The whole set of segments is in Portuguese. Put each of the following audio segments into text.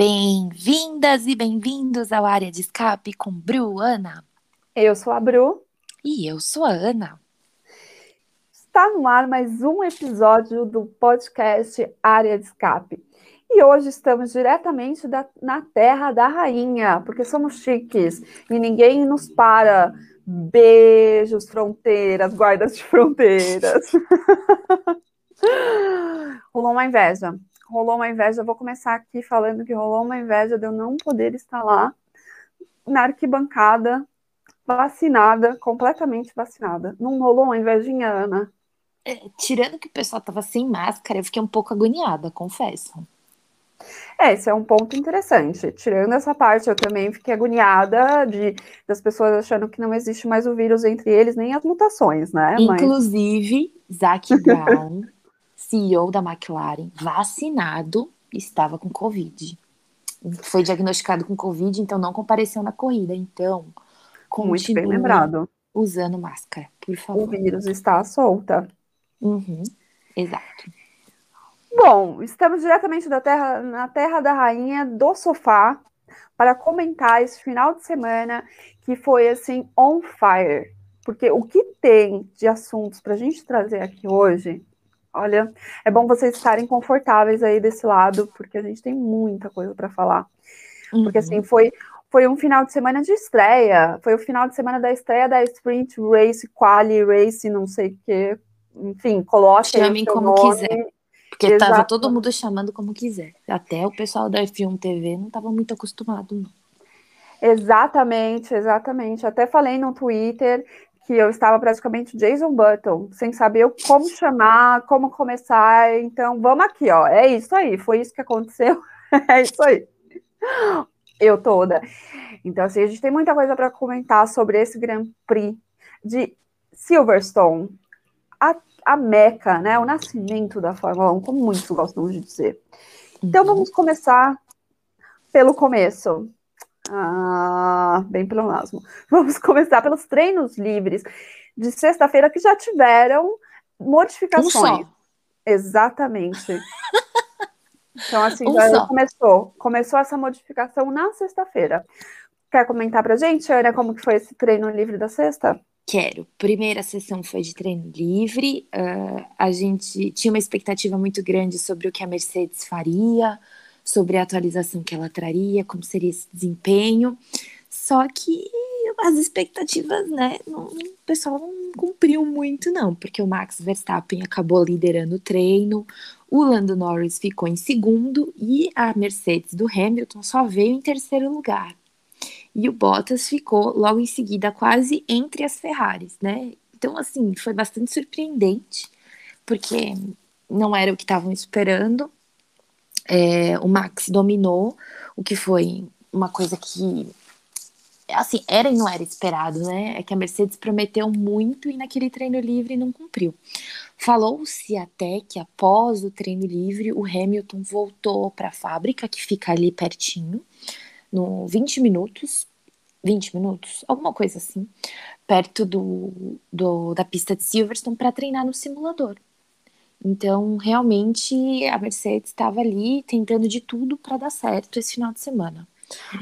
Bem-vindas e bem-vindos ao Área de Escape com Bru Ana. Eu sou a Bru. E eu sou a Ana. Está no ar mais um episódio do podcast Área de Escape. E hoje estamos diretamente da, na terra da rainha, porque somos chiques e ninguém nos para. Beijos, fronteiras, guardas de fronteiras. Rolou uma inveja rolou uma inveja. Eu vou começar aqui falando que rolou uma inveja de eu não poder estar lá na arquibancada, vacinada, completamente vacinada. Não rolou uma invejinha, Ana? É, tirando que o pessoal tava sem máscara, eu fiquei um pouco agoniada, confesso. É, esse é um ponto interessante. Tirando essa parte, eu também fiquei agoniada de das pessoas achando que não existe mais o vírus entre eles, nem as mutações, né? Inclusive, Mas... Zac Brown CEO da McLaren, vacinado, estava com Covid. Foi diagnosticado com Covid, então não compareceu na corrida. Então, muito bem lembrado. Usando máscara, por favor. O vírus está solta. Uhum, exato. Bom, estamos diretamente da terra, na Terra da Rainha do Sofá para comentar esse final de semana que foi assim on fire. Porque o que tem de assuntos para a gente trazer aqui hoje Olha, é bom vocês estarem confortáveis aí desse lado, porque a gente tem muita coisa para falar. Uhum. Porque assim, foi, foi um final de semana de estreia, foi o final de semana da estreia da Sprint Race, Quali Race, não sei o que. Enfim, coloque Chamem como nome. quiser. Porque Exato. tava todo mundo chamando como quiser. Até o pessoal da F1 TV não estava muito acostumado, não. Exatamente, exatamente. Até falei no Twitter que eu estava praticamente Jason Button, sem saber como chamar, como começar. Então, vamos aqui, ó. É isso aí, foi isso que aconteceu. é isso aí. Eu toda. Então, assim, a gente tem muita coisa para comentar sobre esse Grand Prix de Silverstone, a, a Meca, né? O nascimento da Fórmula 1, como muitos gostam de dizer. Então, vamos começar pelo começo. Ah, bem pleonasmo. Vamos começar pelos treinos livres de sexta-feira que já tiveram modificações. Um Exatamente. Então, assim, um já começou. Começou essa modificação na sexta-feira. Quer comentar pra gente, Ana, como que foi esse treino livre da sexta? Quero. Primeira sessão foi de treino livre. Uh, a gente tinha uma expectativa muito grande sobre o que a Mercedes faria, sobre a atualização que ela traria, como seria esse desempenho. Só que as expectativas, né, não, o pessoal não cumpriu muito, não, porque o Max Verstappen acabou liderando o treino, o Lando Norris ficou em segundo e a Mercedes do Hamilton só veio em terceiro lugar. E o Bottas ficou logo em seguida, quase entre as Ferraris, né? Então, assim, foi bastante surpreendente, porque não era o que estavam esperando é, o Max dominou, o que foi uma coisa que assim, era e não era esperado, né? É que a Mercedes prometeu muito e naquele treino livre não cumpriu. Falou-se até que após o treino livre, o Hamilton voltou para a fábrica, que fica ali pertinho, no 20 minutos, 20 minutos, alguma coisa assim, perto do, do da pista de Silverstone para treinar no simulador. Então, realmente, a Mercedes estava ali tentando de tudo para dar certo esse final de semana.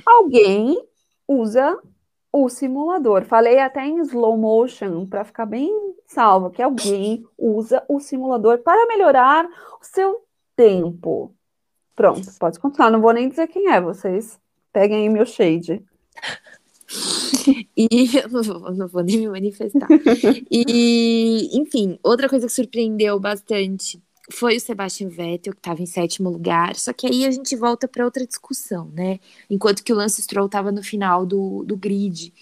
Alguém usa o simulador. Falei até em slow motion para ficar bem salvo que alguém usa o simulador para melhorar o seu tempo. Pronto, pode continuar. Não vou nem dizer quem é, vocês peguem aí meu shade. E eu não vou, nem me manifestar. E, enfim, outra coisa que surpreendeu bastante foi o Sebastian Vettel, que estava em sétimo lugar. Só que aí a gente volta para outra discussão, né? Enquanto que o Lance Stroll estava no final do, do grid,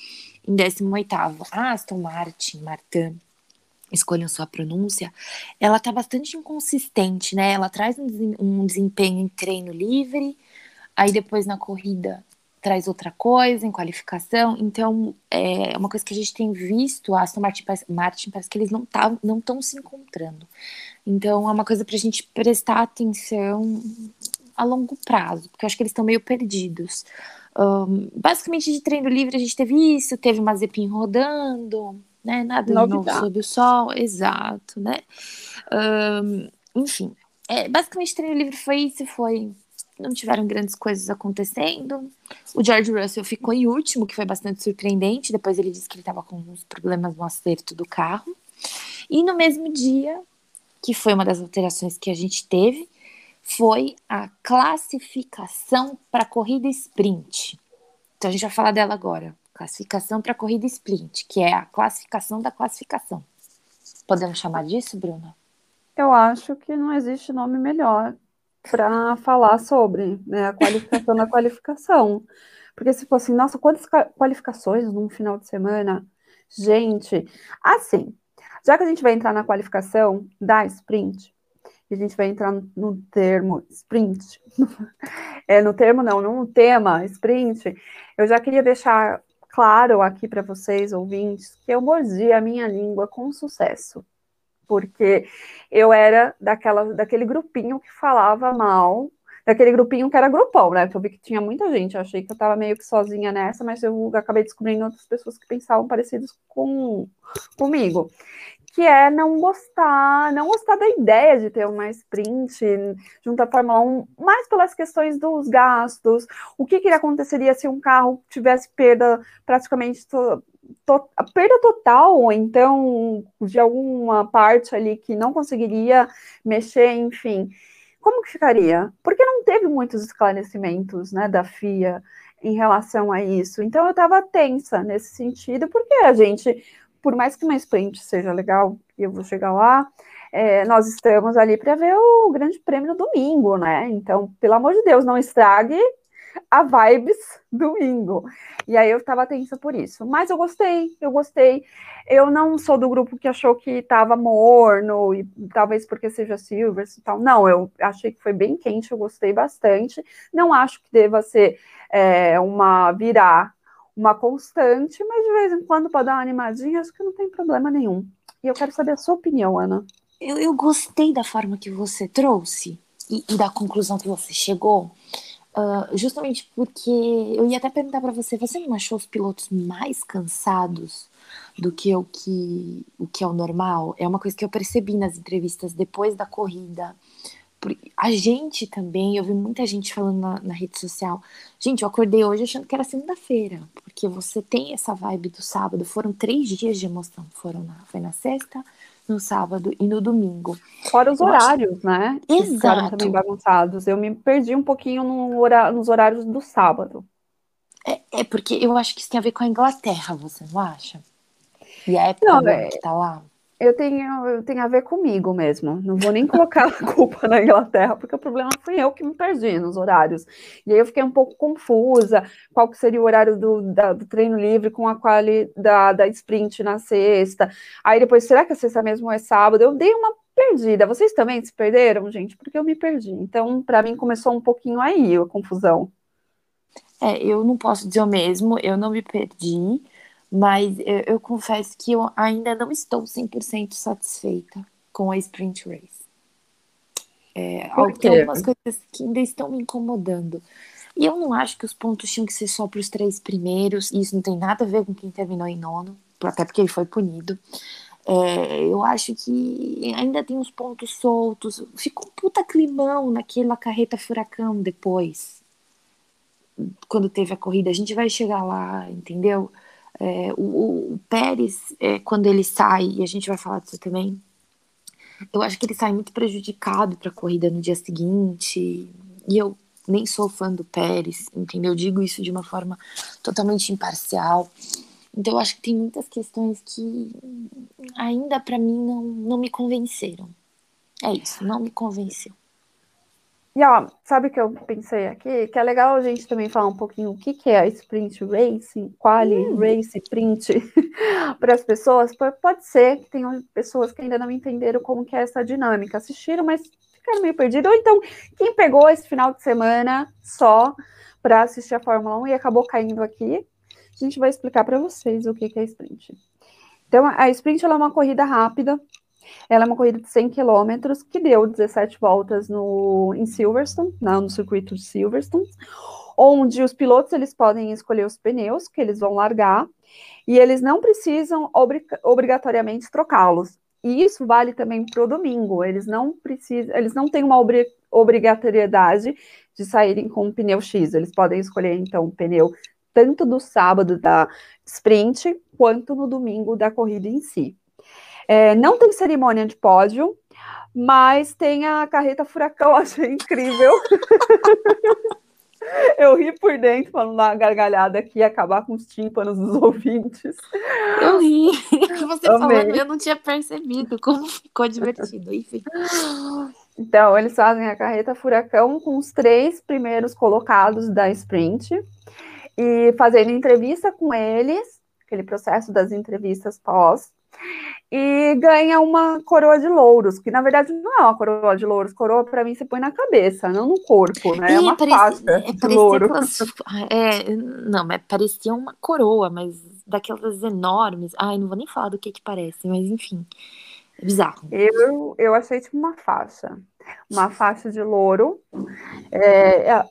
em 18. A Aston Martin, Martin, escolham sua pronúncia, ela tá bastante inconsistente, né? Ela traz um desempenho em treino livre, aí depois na corrida traz outra coisa em qualificação. Então, é uma coisa que a gente tem visto, a Aston Martin, Martin parece que eles não estão não tão se encontrando. Então, é uma coisa para a gente prestar atenção a longo prazo, porque eu acho que eles estão meio perdidos. Um, basicamente, de treino livre, a gente teve isso, teve uma Zepin rodando, né? Nada Novidade. novo sob o sol, exato, né? Um, enfim, é, basicamente, treino livre foi isso, foi não tiveram grandes coisas acontecendo. O George Russell ficou em último, que foi bastante surpreendente. Depois ele disse que ele estava com uns problemas no acerto do carro. E no mesmo dia, que foi uma das alterações que a gente teve, foi a classificação para corrida sprint. Então a gente vai falar dela agora. Classificação para corrida sprint, que é a classificação da classificação. Podemos chamar disso, Bruna? Eu acho que não existe nome melhor para falar sobre né, a qualificação da qualificação. Porque se fosse, nossa, quantas qualificações num final de semana? Gente, assim, já que a gente vai entrar na qualificação da sprint, e a gente vai entrar no termo sprint, é, no termo não, no tema sprint, eu já queria deixar claro aqui para vocês, ouvintes, que eu mordi a minha língua com sucesso porque eu era daquela, daquele grupinho que falava mal, daquele grupinho que era grupão, né? Que eu vi que tinha muita gente, eu achei que eu estava meio que sozinha nessa, mas eu acabei descobrindo outras pessoas que pensavam parecidos com comigo. Que é não gostar, não gostar da ideia de ter uma sprint junto à Fórmula 1, mais pelas questões dos gastos, o que, que aconteceria se um carro tivesse perda praticamente a perda total, ou então de alguma parte ali que não conseguiria mexer, enfim, como que ficaria? Porque não teve muitos esclarecimentos né, da FIA em relação a isso. Então eu estava tensa nesse sentido, porque a gente, por mais que uma sprint seja legal, e eu vou chegar lá, é, nós estamos ali para ver o grande prêmio no domingo, né? Então, pelo amor de Deus, não estrague a vibes domingo. E aí eu tava tensa por isso. Mas eu gostei, eu gostei. Eu não sou do grupo que achou que tava morno, e talvez porque seja Silvers e tal. Não, eu achei que foi bem quente, eu gostei bastante. Não acho que deva ser é, uma virar uma constante, mas de vez em quando pode dar uma animadinha, acho que não tem problema nenhum. E eu quero saber a sua opinião, Ana. Eu, eu gostei da forma que você trouxe e, e da conclusão que você chegou. Uh, justamente porque eu ia até perguntar para você, você não achou os pilotos mais cansados do que o que o que é o normal? É uma coisa que eu percebi nas entrevistas depois da corrida. A gente também, eu vi muita gente falando na, na rede social. Gente, eu acordei hoje achando que era segunda-feira, porque você tem essa vibe do sábado. Foram três dias de emoção. Foram na, foi na sexta, no sábado e no domingo. Fora os eu horários, acho... né? Exato. também bagunçados. Eu me perdi um pouquinho no hora... nos horários do sábado. É, é, porque eu acho que isso tem a ver com a Inglaterra, você não acha? E a época não, é... que tá lá eu tenho, eu tenho a ver comigo mesmo. Não vou nem colocar a culpa na Inglaterra, porque o problema foi eu que me perdi nos horários. E aí eu fiquei um pouco confusa. Qual que seria o horário do, da, do treino livre com a quali da, da sprint na sexta? Aí depois, será que a sexta mesmo é sábado? Eu dei uma perdida. Vocês também se perderam, gente? Porque eu me perdi. Então, para mim, começou um pouquinho aí a confusão. É, eu não posso dizer o mesmo, eu não me perdi. Mas eu, eu confesso que eu ainda não estou 100% satisfeita com a Sprint Race. É, tem algumas coisas que ainda estão me incomodando. E eu não acho que os pontos tinham que ser só para os três primeiros, e isso não tem nada a ver com quem terminou em nono, até porque ele foi punido. É, eu acho que ainda tem uns pontos soltos. Ficou um puta climão naquela carreta furacão depois. Quando teve a corrida. A gente vai chegar lá, entendeu? É, o, o, Pérez, é, quando ele sai, e a gente vai falar disso também, eu acho que ele sai muito prejudicado para a corrida no dia seguinte. E eu nem sou fã do Pérez, entendeu? Eu digo isso de uma forma totalmente imparcial. Então eu acho que tem muitas questões que ainda para mim não, não me convenceram. É isso, não me convenceu. E ó, sabe o que eu pensei aqui? Que é legal a gente também falar um pouquinho o que, que é a sprint racing, quali hum. race print para as pessoas. Pode ser que tenham pessoas que ainda não entenderam como que é essa dinâmica, assistiram, mas ficaram meio perdidos. Ou então, quem pegou esse final de semana só para assistir a Fórmula 1 e acabou caindo aqui, a gente vai explicar para vocês o que, que é sprint. Então, a sprint é uma corrida rápida ela é uma corrida de 100 quilômetros que deu 17 voltas no, em Silverstone, não, no circuito de Silverstone, onde os pilotos eles podem escolher os pneus que eles vão largar e eles não precisam obri obrigatoriamente trocá-los. E isso vale também para o domingo. Eles não precisam, eles não têm uma obrigatoriedade de saírem com um pneu X. Eles podem escolher, então, o pneu tanto do sábado da sprint, quanto no domingo da corrida em si. É, não tem cerimônia de pódio, mas tem a carreta furacão, achei incrível. Eu ri por dentro, falando uma gargalhada aqui, acabar com os tímpanos dos ouvintes. Eu ri. Você Amei. falando, eu não tinha percebido como ficou divertido, enfim. Então, eles fazem a carreta furacão com os três primeiros colocados da sprint e fazendo entrevista com eles, aquele processo das entrevistas pós, e ganha uma coroa de louros, que na verdade não é uma coroa de louros, coroa para mim você põe na cabeça, não no corpo, né? É uma parecia, faixa é, de louro. Aquelas, é, não, mas parecia uma coroa, mas daquelas enormes. Ai, não vou nem falar do que que parece, mas enfim, é bizarro. Eu, eu achei tipo uma faixa, uma faixa de louro. É, é,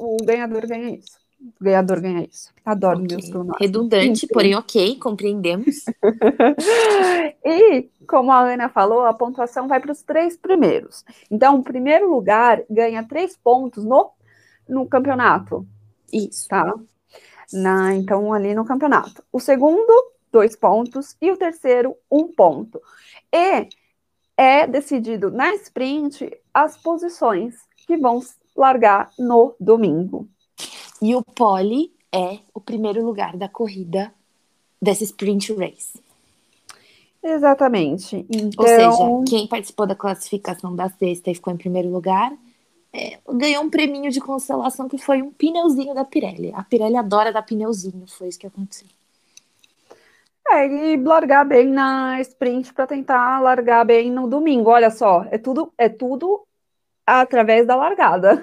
o ganhador ganha isso. O ganhador ganha isso. Adoro okay. meus. Redundante, porém ok, compreendemos. e, como a Ana falou, a pontuação vai para os três primeiros. Então, o primeiro lugar ganha três pontos no, no campeonato. Isso. Tá? Na, então, ali no campeonato. O segundo, dois pontos. E o terceiro, um ponto. E é decidido na sprint as posições que vão largar no domingo. E o pole é o primeiro lugar da corrida dessa sprint race. Exatamente. Então... Ou seja, quem participou da classificação da sexta e ficou em primeiro lugar é, ganhou um prêmio de consolação que foi um pneuzinho da Pirelli. A Pirelli adora dar pneuzinho, foi isso que aconteceu. É, e largar bem na sprint para tentar largar bem no domingo. Olha só, é tudo, é tudo através da largada.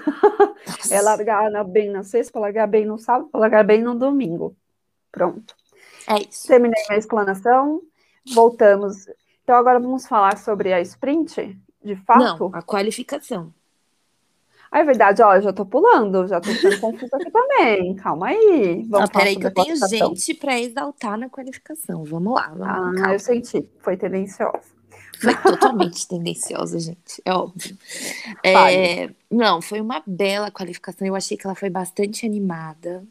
é largar na, bem na sexta, largar bem no sábado, largar bem no domingo. Pronto. É isso. Terminei minha explanação. Voltamos. Então agora vamos falar sobre a sprint, de fato? Não, a qualificação. Ah, é verdade, ó, já tô pulando, já tô ficando confusa aqui também. Calma aí. Vamos ah, peraí, que eu tenho gente para exaltar na qualificação. Vamos lá. Vamos ah, eu senti, foi tendenciosa. Foi totalmente tendenciosa, gente. É óbvio. É, não, foi uma bela qualificação. Eu achei que ela foi bastante animada,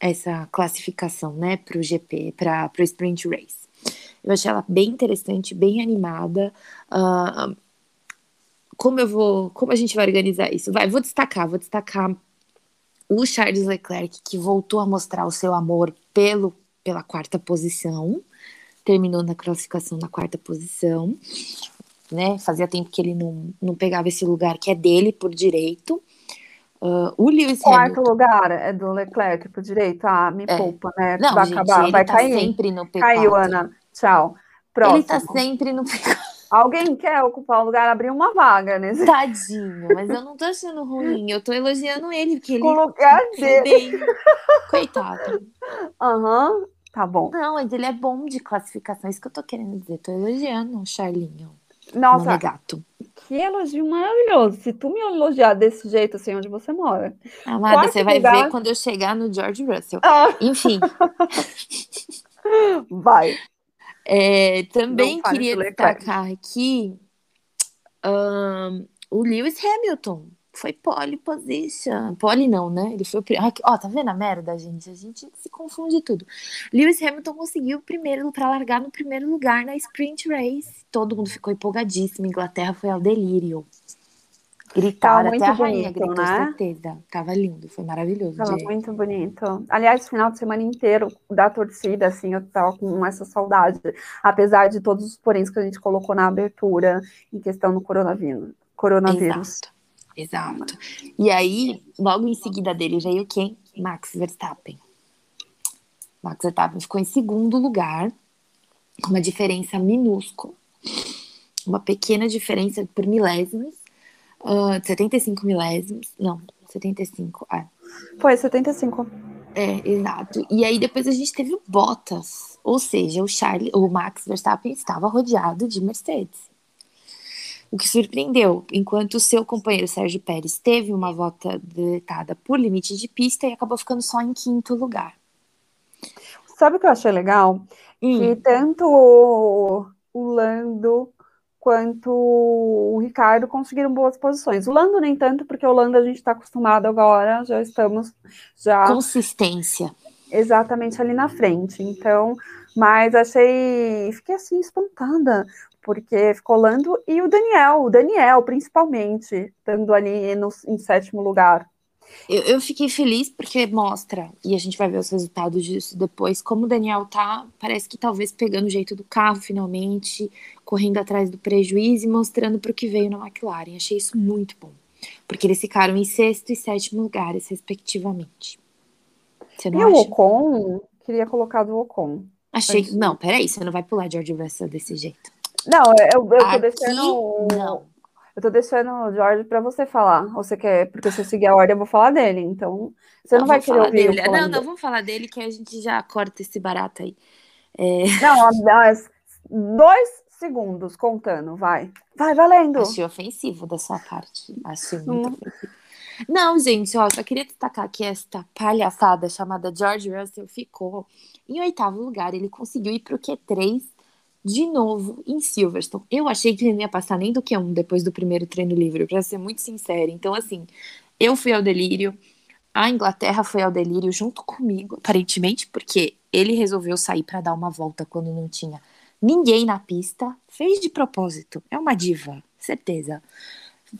essa classificação, né, para o GP, para o Sprint Race. Eu achei ela bem interessante, bem animada. Uh, como eu vou, como a gente vai organizar isso? Vai, vou destacar, vou destacar o Charles Leclerc que voltou a mostrar o seu amor pelo pela quarta posição terminou na classificação na quarta posição, né? Fazia tempo que ele não, não pegava esse lugar que é dele por direito. Uh, o Lewis Quarto Hamilton... lugar é do Leclerc por direito. Ah, me é. poupa, né? Não, vai gente, acabar, vai tá cair. sempre no P4. Caiu, Ana. Tchau. Próximo. Ele tá sempre no P4. Alguém quer ocupar um lugar, abrir uma vaga nesse. Tadinho, mas eu não tô achando ruim. Eu tô elogiando ele, porque ele. Lugar dele. Coitado. Aham. Uhum. Tá bom. Não, mas ele é bom de classificação, é isso que eu tô querendo dizer. Tô elogiando o Charlinho. Nossa, gato. que elogio maravilhoso. Se tu me elogiar desse jeito, assim, onde você mora. Amada, você vai lugar... ver quando eu chegar no George Russell. Ah. Enfim. vai. É, também queria destacar aqui um, o Lewis Hamilton foi pole position. Pole não, né? Ele foi o primeiro. Ó, tá vendo a merda, gente? A gente se confunde tudo. Lewis Hamilton conseguiu o primeiro para largar no primeiro lugar na sprint race. Todo mundo ficou empolgadíssimo. Inglaterra foi ao delírio. Gritaram, até a rainha bonito, gritou, né? certeza. Tava lindo, foi maravilhoso. Tava muito bonito. Aliás, final de semana inteiro da torcida, assim, eu tava com essa saudade. Apesar de todos os poréns que a gente colocou na abertura em questão do coronavírus. coronavírus. Exato. Exato. E aí, logo em seguida dele veio quem? Max Verstappen. Max Verstappen ficou em segundo lugar, com uma diferença minúscula, uma pequena diferença por milésimos, uh, 75 milésimos, não, 75, é. Foi 75. É, exato. E aí depois a gente teve o Bottas, ou seja, o Charlie, o Max Verstappen estava rodeado de Mercedes. O que surpreendeu, enquanto o seu companheiro Sérgio Pérez teve uma volta deletada por limite de pista e acabou ficando só em quinto lugar. Sabe o que eu achei legal? Hum. Que tanto o, o Lando quanto o Ricardo conseguiram boas posições. O Lando nem tanto, porque o Lando a gente está acostumado agora, já estamos já consistência. Exatamente ali na frente. Então, mas achei, fiquei assim espantada, porque ficou Lando e o Daniel, o Daniel principalmente, estando ali no, em sétimo lugar. Eu, eu, fiquei feliz porque mostra, e a gente vai ver os resultados disso depois, como o Daniel tá, parece que talvez pegando o jeito do carro finalmente, correndo atrás do prejuízo e mostrando para o que veio na McLaren. Achei isso muito bom, porque eles ficaram em sexto e sétimo lugares, respectivamente. Você não e acha? o Ocon? Queria colocar do Ocon. Achei. Não, peraí, você não vai pular George Russell desse jeito. Não, eu, eu tô Aqui, deixando. Não. Eu tô deixando o George para você falar. Ou você quer, porque se eu seguir a ordem, eu vou falar dele. Então, você não, não vai querer ouvir. Dele. Não, não, vamos falar dele que a gente já corta esse barato aí. É... Não, mas dois segundos contando, vai. Vai valendo. Achei ofensivo da sua parte. Achei muito hum. ofensivo. Não, gente, ó, só queria destacar que esta palhaçada chamada George Russell ficou em oitavo lugar. Ele conseguiu ir para o Q3 de novo em Silverstone. Eu achei que ele não ia passar nem do Q1 depois do primeiro treino livre, para ser muito sincera. Então, assim, eu fui ao delírio, a Inglaterra foi ao delírio junto comigo, aparentemente, porque ele resolveu sair para dar uma volta quando não tinha ninguém na pista. Fez de propósito. É uma diva, certeza.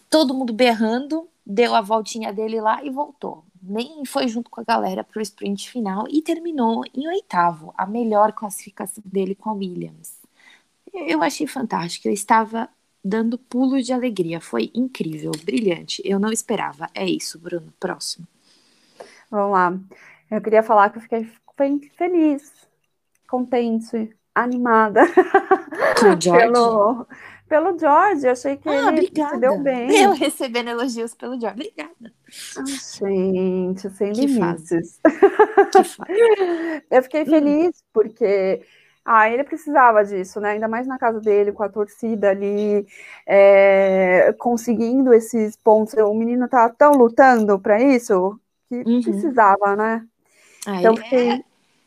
Todo mundo berrando, deu a voltinha dele lá e voltou. Nem foi junto com a galera para o sprint final e terminou em oitavo, a melhor classificação dele com a Williams. Eu achei fantástico. Eu estava dando pulos de alegria. Foi incrível, brilhante. Eu não esperava. É isso, Bruno. Próximo. Vamos lá. Eu queria falar que eu fiquei feliz, contente, animada. pelo, pelo George. Eu achei que ah, ele obrigada. se deu bem. Eu recebendo elogios pelo George. Obrigada. Ah, gente, sem que limites. eu fiquei feliz porque ah, ele precisava disso, né? Ainda mais na casa dele, com a torcida ali, é, conseguindo esses pontos. O menino tá tão lutando para isso que uhum. precisava, né? Ah, então, fiquei, é...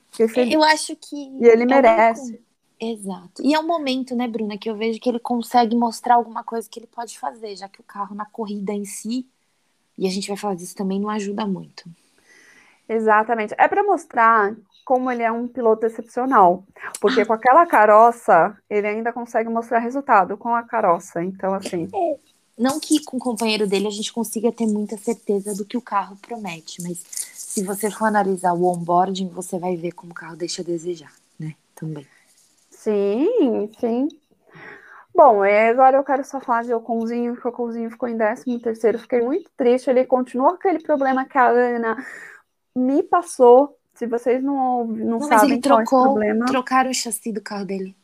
fiquei feliz. Eu acho que. E ele é merece. Exato. E é um momento, né, Bruna, que eu vejo que ele consegue mostrar alguma coisa que ele pode fazer, já que o carro na corrida em si, e a gente vai falar disso também, não ajuda muito. Exatamente. É para mostrar como ele é um piloto excepcional. Porque com aquela caroça, ele ainda consegue mostrar resultado com a caroça. Então, assim. É. Não que com o companheiro dele a gente consiga ter muita certeza do que o carro promete, mas se você for analisar o onboarding, você vai ver como o carro deixa a desejar, né? Também. Sim, sim. Bom, agora eu quero só falar de Oconzinho, que o Oconzinho ficou em 13 terceiro. Fiquei muito triste. Ele continuou aquele problema que a Ana me passou se vocês não, não, não sabem mas ele trocou, é o problema... trocaram o chassi do carro dele.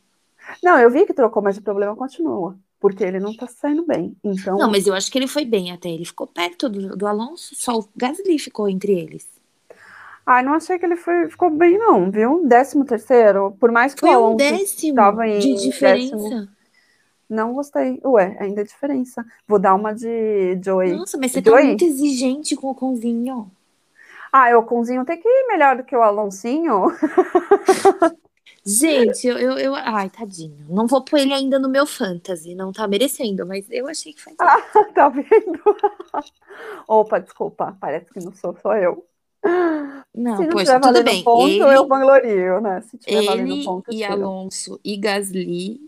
Não, eu vi que trocou, mas o problema continua. Porque ele não tá saindo bem. Então... Não, mas eu acho que ele foi bem até. Ele ficou perto do, do Alonso, só o Gasly ficou entre eles. Ai, não achei que ele foi, ficou bem, não, viu? Décimo terceiro, por mais que foi o Alonso um décimo em de diferença. Décimo, não gostei. Ué, ainda é diferença. Vou dar uma de Joey. Nossa, mas você tá Joey? tá muito exigente com o Conzinho. Ah, o Conzinho tem que ir melhor do que o Alonsinho. Gente, eu, eu, eu, Ai, tadinho. Não vou pôr ele ainda no meu fantasy. Não tá merecendo, mas eu achei que foi. Ah, tá vendo? Opa, desculpa. Parece que não sou só eu. Não, Se não poxa, tudo bem. Ponto, ele, eu vanglorio, né? Se tiver ele ponto, e Alonso e Gasly,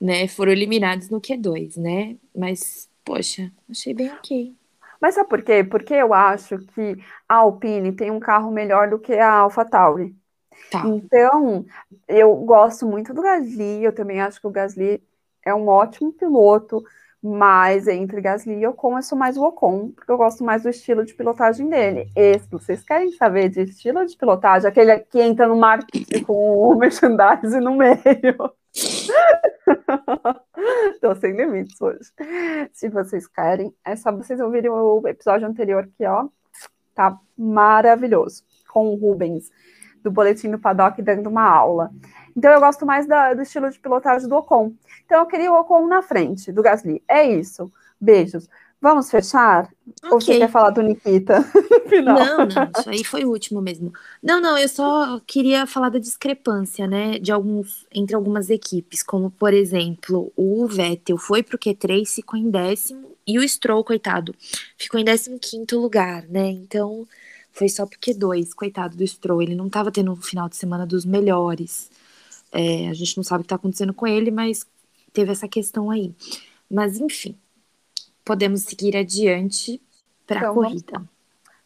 né, foram eliminados no Q2, né? Mas, poxa, achei bem ok. Mas sabe por quê? Porque eu acho que a Alpine tem um carro melhor do que a AlphaTauri. Tá. Então, eu gosto muito do Gasly, eu também acho que o Gasly é um ótimo piloto, mas entre Gasly e Ocon, eu sou mais o Ocon, porque eu gosto mais do estilo de pilotagem dele. Esse, vocês querem saber de estilo de pilotagem? Aquele que entra no marketing com o merchandising no meio. Tô sem limites hoje. Se vocês querem, é só vocês ouvirem o episódio anterior que, ó, tá maravilhoso. Com o Rubens, do Boletim do Paddock, dando uma aula. Então, eu gosto mais da, do estilo de pilotagem do Ocon. Então, eu queria o Ocon na frente do Gasly. É isso. Beijos. Vamos fechar? Okay. Ou você quer falar do Nikita no final? Não, não, isso aí foi o último mesmo. Não, não, eu só queria falar da discrepância, né, de alguns, entre algumas equipes, como, por exemplo, o Vettel foi pro Q3, ficou em décimo, e o Stroll, coitado, ficou em décimo quinto lugar, né, então foi só pro Q2, coitado do Stroll, ele não tava tendo um final de semana dos melhores. É, a gente não sabe o que tá acontecendo com ele, mas teve essa questão aí. Mas, enfim, podemos seguir adiante para a então, corrida.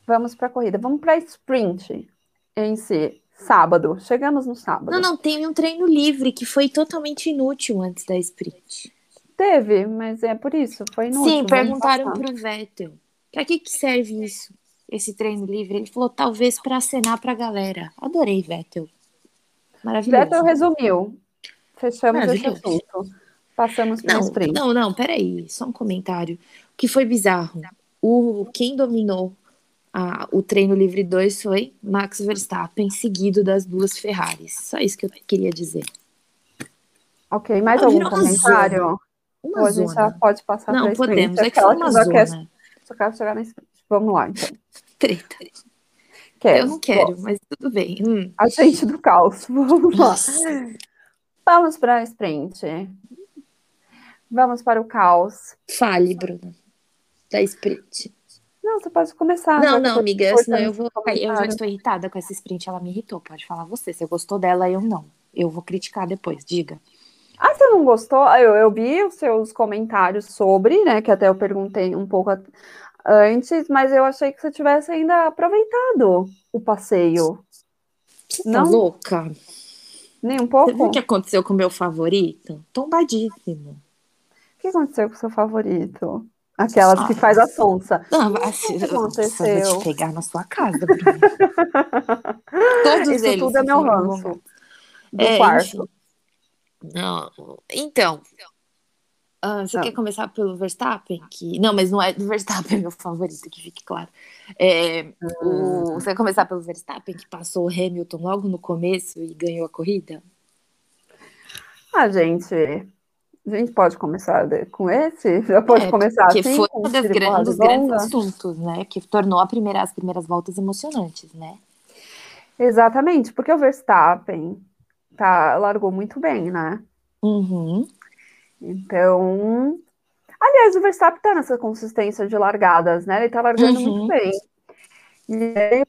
Vamos para a corrida. Vamos para a sprint em si. Sábado. Chegamos no sábado. Não, não, tem um treino livre que foi totalmente inútil antes da sprint. Teve, mas é por isso, foi inútil. Sim, perguntaram para o Vettel. Para que, que serve isso? Esse treino livre? Ele falou, talvez para acenar para a galera. Adorei, Vettel. Maravilhoso. Vettel resumiu. Fechamos esse assunto. Passamos para não, sprint. Não, não, peraí, só um comentário. O que foi bizarro? O, quem dominou o treino livre 2 foi Max Verstappen, seguido das duas Ferraris. Só isso que eu queria dizer. Ok, mais algum comentário? Uma Ou a gente já pode passar Não, podemos. É que foi uma zona. Quer, só quero chegar na sprint. Vamos lá, então. Treta. Quero, eu não quero, mas tudo bem. Hum. Agente do caos. Vamos lá. Vamos para a sprint. Vamos para o caos. Fale, Bruna. Da sprint. Não, você pode começar. Não, não, amiga, senão eu vou. Eu já estou irritada com essa sprint, ela me irritou. Pode falar você. Você gostou dela, eu não. Eu vou criticar depois, diga. Ah, você não gostou? Eu, eu vi os seus comentários sobre, né? Que até eu perguntei um pouco antes, mas eu achei que você tivesse ainda aproveitado o passeio. Você tá não? louca? Nem um pouco? Você viu o que aconteceu com o meu favorito? Tombadíssimo que aconteceu com o seu favorito? Aquelas ah, que faz a sonsa. Não, assim, eu vou te pegar na sua casa. Todos Isso eles. tudo é meu ranço. Do é, quarto. Não, então. Uh, você ah. quer começar pelo Verstappen? Que... Não, mas não é do Verstappen meu favorito, que fique claro. É, o... Você quer começar pelo Verstappen, que passou o Hamilton logo no começo e ganhou a corrida? Ah, gente, a gente pode começar com esse? Já pode é, começar que assim? foi um dos, grandes, dos grandes assuntos, né? Que tornou a primeira, as primeiras voltas emocionantes, né? Exatamente, porque o Verstappen tá, largou muito bem, né? Uhum. Então. Aliás, o Verstappen tá nessa consistência de largadas, né? Ele tá largando uhum. muito bem. E aí,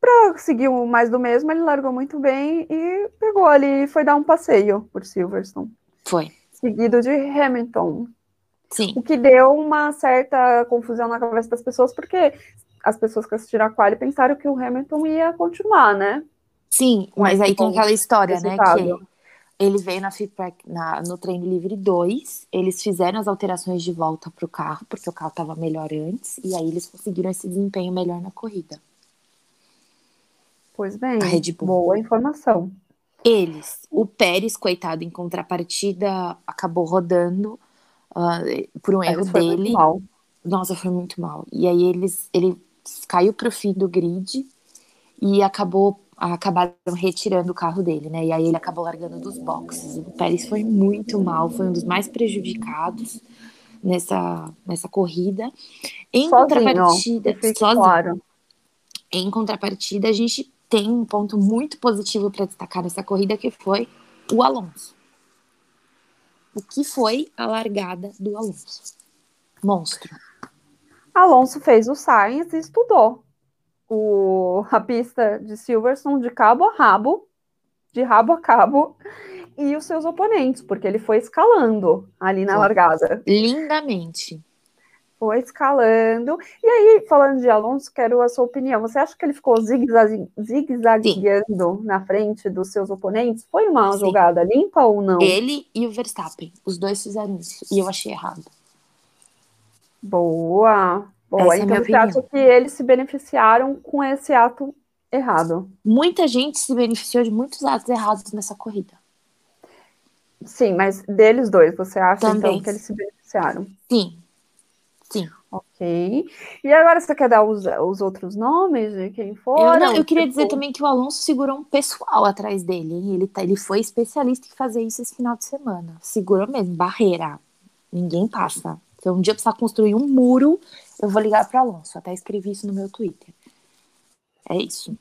pra seguir o mais do mesmo, ele largou muito bem e pegou ali e foi dar um passeio por Silverstone. Foi seguido de Hamilton. Sim. O que deu uma certa confusão na cabeça das pessoas, porque as pessoas que assistiram a quali pensaram que o Hamilton ia continuar, né? Sim, mas aí tem aquela história, né? Que ele veio na feedback, na, no treino livre 2, eles fizeram as alterações de volta para o carro, porque o carro estava melhor antes, e aí eles conseguiram esse desempenho melhor na corrida. Pois bem, boa informação. Eles, o Pérez, coitado, em contrapartida, acabou rodando uh, por um erro dele. Nossa, foi muito mal. E aí eles, ele caiu para o fim do grid e acabou acabaram retirando o carro dele, né? E aí ele acabou largando dos boxes. O Pérez foi muito mal, foi um dos mais prejudicados nessa, nessa corrida. Em sozinho, contrapartida, sozinho, claro. em contrapartida, a gente tem um ponto muito positivo para destacar nessa corrida que foi o Alonso. O que foi a largada do Alonso? Monstro. Alonso fez o Sainz e estudou o, a pista de Silverstone de cabo a rabo, de rabo a cabo, e os seus oponentes, porque ele foi escalando ali na largada. Lindamente foi escalando. E aí, falando de Alonso, quero a sua opinião. Você acha que ele ficou zigue-zagueando na frente dos seus oponentes? Foi uma Sim. jogada limpa ou não? Ele e o Verstappen, os dois fizeram isso. E eu achei errado. Boa. Boa. Essa é então, é você acha que eles se beneficiaram com esse ato errado? Muita gente se beneficiou de muitos atos errados nessa corrida. Sim, mas deles dois, você acha Também. então que eles se beneficiaram? Sim, Sim. Ok. E agora você quer dar os, os outros nomes de quem for? Eu, não, eu queria dizer também que o Alonso segurou um pessoal atrás dele. Ele, tá, ele foi especialista em fazer isso esse final de semana. Segurou mesmo, barreira. Ninguém passa. Se um dia precisar construir um muro, eu vou ligar para Alonso. Até escrevi isso no meu Twitter. É isso.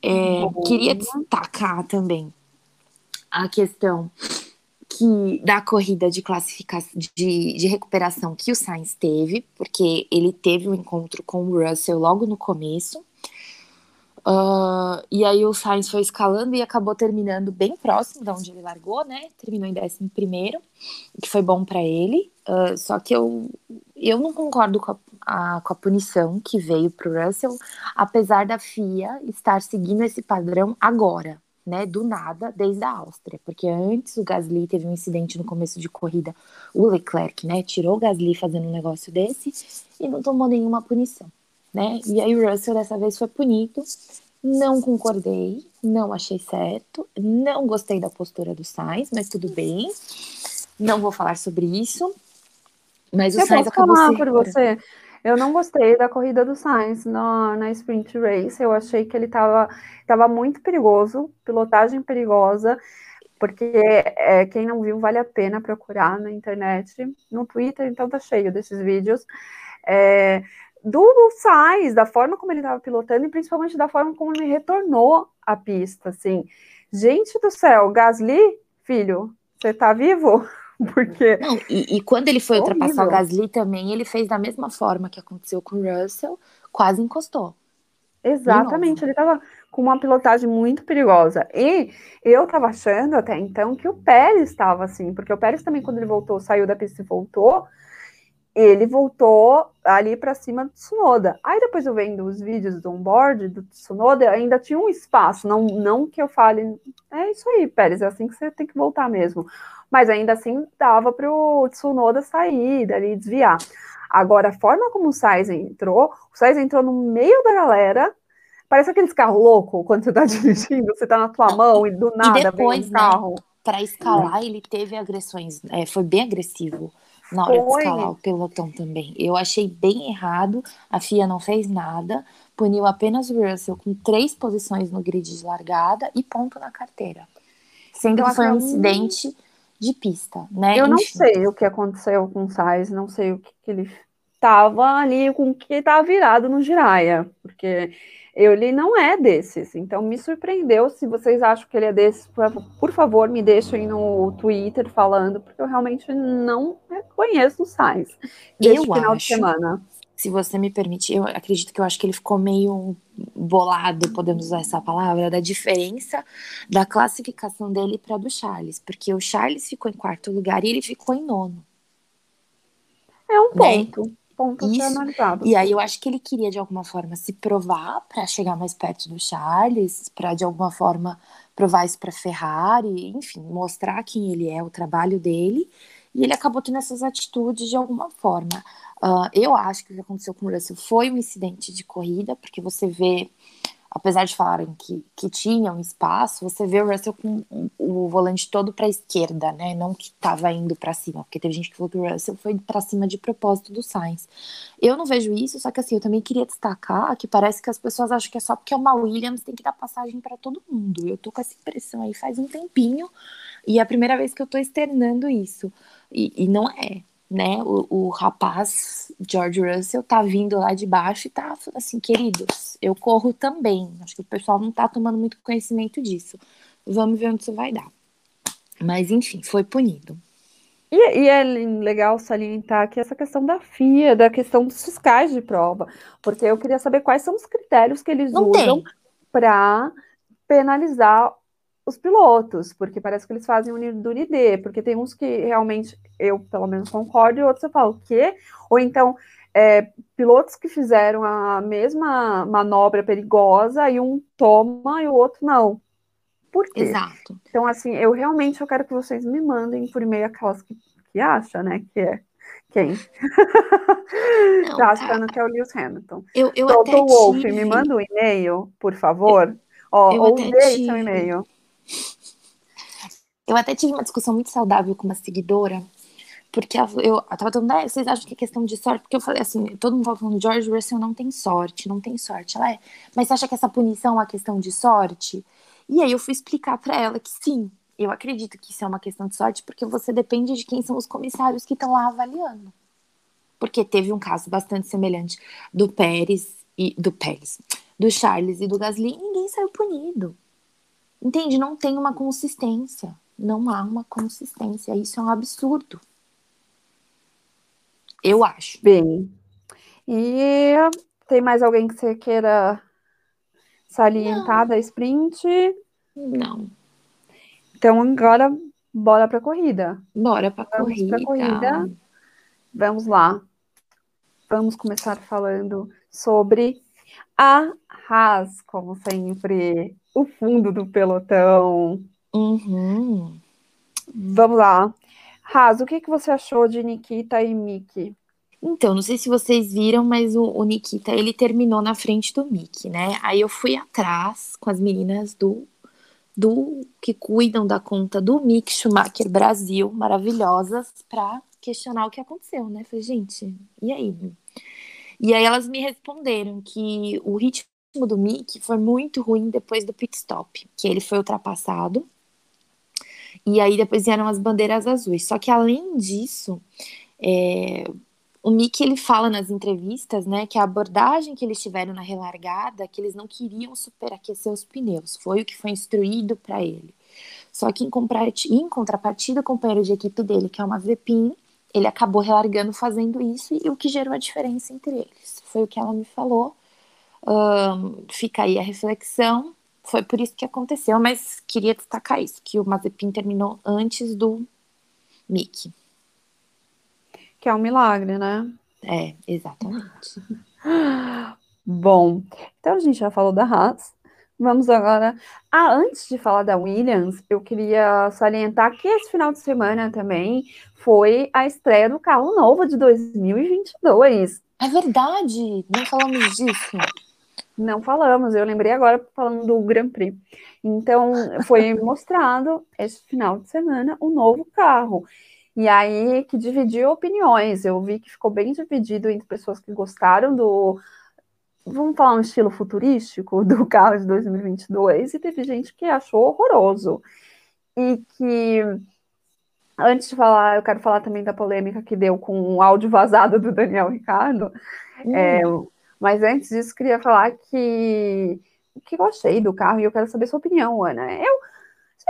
É, queria destacar também a questão que da corrida de classificação de, de recuperação que o Sainz teve, porque ele teve um encontro com o Russell logo no começo. Uh, e aí o Sainz foi escalando e acabou terminando bem próximo de onde ele largou, né? Terminou em 11 primeiro, que foi bom para ele. Uh, só que eu, eu não concordo com a, a, com a punição que veio para o Russell, apesar da FIA estar seguindo esse padrão agora, né? Do nada, desde a Áustria, porque antes o Gasly teve um incidente no começo de corrida, o Leclerc, né? Tirou o Gasly fazendo um negócio desse e não tomou nenhuma punição né? E aí o Russell dessa vez foi punido. Não concordei, não achei certo, não gostei da postura do Sainz, mas tudo bem. Não vou falar sobre isso. Mas o Eu Sainz posso acabou falar por você. Eu não gostei da corrida do Sainz na, na sprint race. Eu achei que ele estava tava muito perigoso, pilotagem perigosa, porque é, quem não viu vale a pena procurar na internet, no Twitter, então tá cheio desses vídeos. É, do Sainz, da forma como ele estava pilotando e principalmente da forma como ele retornou à pista, assim. Gente do céu, Gasly, filho, você tá vivo? Porque Não, e, e quando ele foi Horrível. ultrapassar o Gasly também, ele fez da mesma forma que aconteceu com o Russell, quase encostou. exatamente, ele estava com uma pilotagem muito perigosa. E eu estava achando até então que o Pérez estava assim, porque o Pérez também quando ele voltou, saiu da pista e voltou, ele voltou ali para cima do Tsunoda. Aí depois eu vendo os vídeos do onboard do Tsunoda, ainda tinha um espaço, não, não que eu fale, é isso aí, Pérez, é assim que você tem que voltar mesmo. Mas ainda assim dava para o Tsunoda sair, dali desviar. Agora, a forma como o Sainz entrou, o Sainz entrou no meio da galera, parece aqueles carros loucos, quando você tá dirigindo, você tá na tua mão e do nada depois, vem um né, carro. Para escalar, ele teve agressões, é, foi bem agressivo na hora Foi. de escalar o pelotão também. Eu achei bem errado, a FIA não fez nada, puniu apenas o Russell com três posições no grid de largada e ponto na carteira. Sendo Eu que foi um incidente de pista, né? Eu não Enfim. sei o que aconteceu com o Sainz, não sei o que, que ele tava ali, com o que tava virado no Jiraya, porque ele não é desses, então me surpreendeu. Se vocês acham que ele é desses, por, favor, me deixem no Twitter falando, porque eu realmente não conheço o Sainz desse Eu final de acho semana. Se você me permite, eu acredito que eu acho que ele ficou meio bolado, podemos usar essa palavra, da diferença da classificação dele para do Charles, porque o Charles ficou em quarto lugar e ele ficou em nono. É um Né? Ponto, ponto a ser Isso. analisado. E aí eu acho que ele queria de alguma forma se provar para chegar mais perto do Charles, para de alguma forma provar isso para Ferrari, enfim, mostrar quem ele é, o trabalho dele. E ele acabou tendo essas atitudes de alguma forma. Ah, eu acho que o que aconteceu com o Russell foi um incidente de corrida, porque você vê, apesar de falarem que, que tinha um espaço, você vê o Russell com o volante todo para a esquerda, né? Não que estava indo para cima, porque teve gente que falou que o Russell foi para cima de propósito do Sainz. Eu não vejo isso, só que assim, eu também queria destacar que parece que as pessoas acham que é só porque é uma Williams tem que dar passagem para todo mundo. Eu tô com essa impressão aí faz um tempinho e é a primeira vez que eu tô externando isso. E, e não é, né? O, o rapaz George Russell tá vindo lá de baixo e tá falando assim, queridos, eu corro também. Acho que o pessoal não tá tomando muito conhecimento disso. Vamos ver onde isso vai dar. Mas enfim, foi punido. E, e é legal salientar aqui essa questão da FIA, da questão dos fiscais de prova, porque eu queria saber quais são os critérios que eles Não usam para penalizar os pilotos, porque parece que eles fazem um do ID, porque tem uns que realmente eu, pelo menos, concordo, e outros eu falo, o quê? Ou então, é, pilotos que fizeram a mesma manobra perigosa e um toma e o outro não. Por quê? Exato. Então, assim, eu realmente eu quero que vocês me mandem por e-mail aquelas que, que acha, né? Que é quem? Não, tá achando que é o Lewis Hamilton. Eu, eu até Toto Wolff, tive... me manda um e-mail, por favor. Ó, eu ou até deixa um e-mail. Eu até tive uma discussão muito saudável com uma seguidora, porque eu, eu tava falando, ah, vocês acham que é questão de sorte? Porque eu falei assim, todo mundo falando, George Russell não tem sorte, não tem sorte. Ela é, mas você acha que essa punição é uma questão de sorte? E aí eu fui explicar pra ela que sim, eu acredito que isso é uma questão de sorte, porque você depende de quem são os comissários que estão lá avaliando. porque teve um caso bastante semelhante do Pérez e do Pérez, do Charles e do Gasly, e ninguém saiu punido. Entende? Não tem uma consistência. Não há uma consistência. Isso é um absurdo. Eu acho. Bem. E tem mais alguém que você queira salientar da sprint? Não. Então agora bora para corrida. Bora para corrida. Pra corrida. Vamos lá. Vamos começar falando sobre a Haas, como sempre, o fundo do pelotão. Uhum. Vamos lá. Haas, o que, que você achou de Nikita e Miki? Então, não sei se vocês viram, mas o, o, Nikita, ele terminou na frente do Mickey, né? Aí eu fui atrás com as meninas do, do que cuidam da conta do Mick Schumacher Brasil, maravilhosas, para questionar o que aconteceu, né? Falei, gente, e aí? E aí elas me responderam que o ritmo do Mick foi muito ruim depois do pit stop, que ele foi ultrapassado. E aí depois vieram as bandeiras azuis. Só que além disso, é, o Mick ele fala nas entrevistas, né, que a abordagem que eles tiveram na relargada, que eles não queriam superaquecer os pneus, foi o que foi instruído para ele. Só que em, contrapartida, o companheiro de equipe dele, que é uma Vepin, ele acabou relargando fazendo isso e o que gerou a diferença entre eles. Foi o que ela me falou. Um, fica aí a reflexão. Foi por isso que aconteceu, mas queria destacar isso, que o Mazepin terminou antes do Mickey. Que é um milagre, né? É, exatamente. Bom, então a gente já falou da Haas. Vamos agora. Ah, antes de falar da Williams, eu queria salientar que esse final de semana também foi a estreia do carro novo de 2022. É verdade, não falamos disso. Não falamos, eu lembrei agora falando do Grand Prix. Então, foi mostrado esse final de semana o um novo carro. E aí que dividiu opiniões. Eu vi que ficou bem dividido entre pessoas que gostaram do vamos falar um estilo futurístico do carro de 2022 e teve gente que achou horroroso. E que antes de falar, eu quero falar também da polêmica que deu com o áudio vazado do Daniel Ricardo. Hum. É, mas antes disso, queria falar que que gostei do carro e eu quero saber sua opinião, Ana. Eu,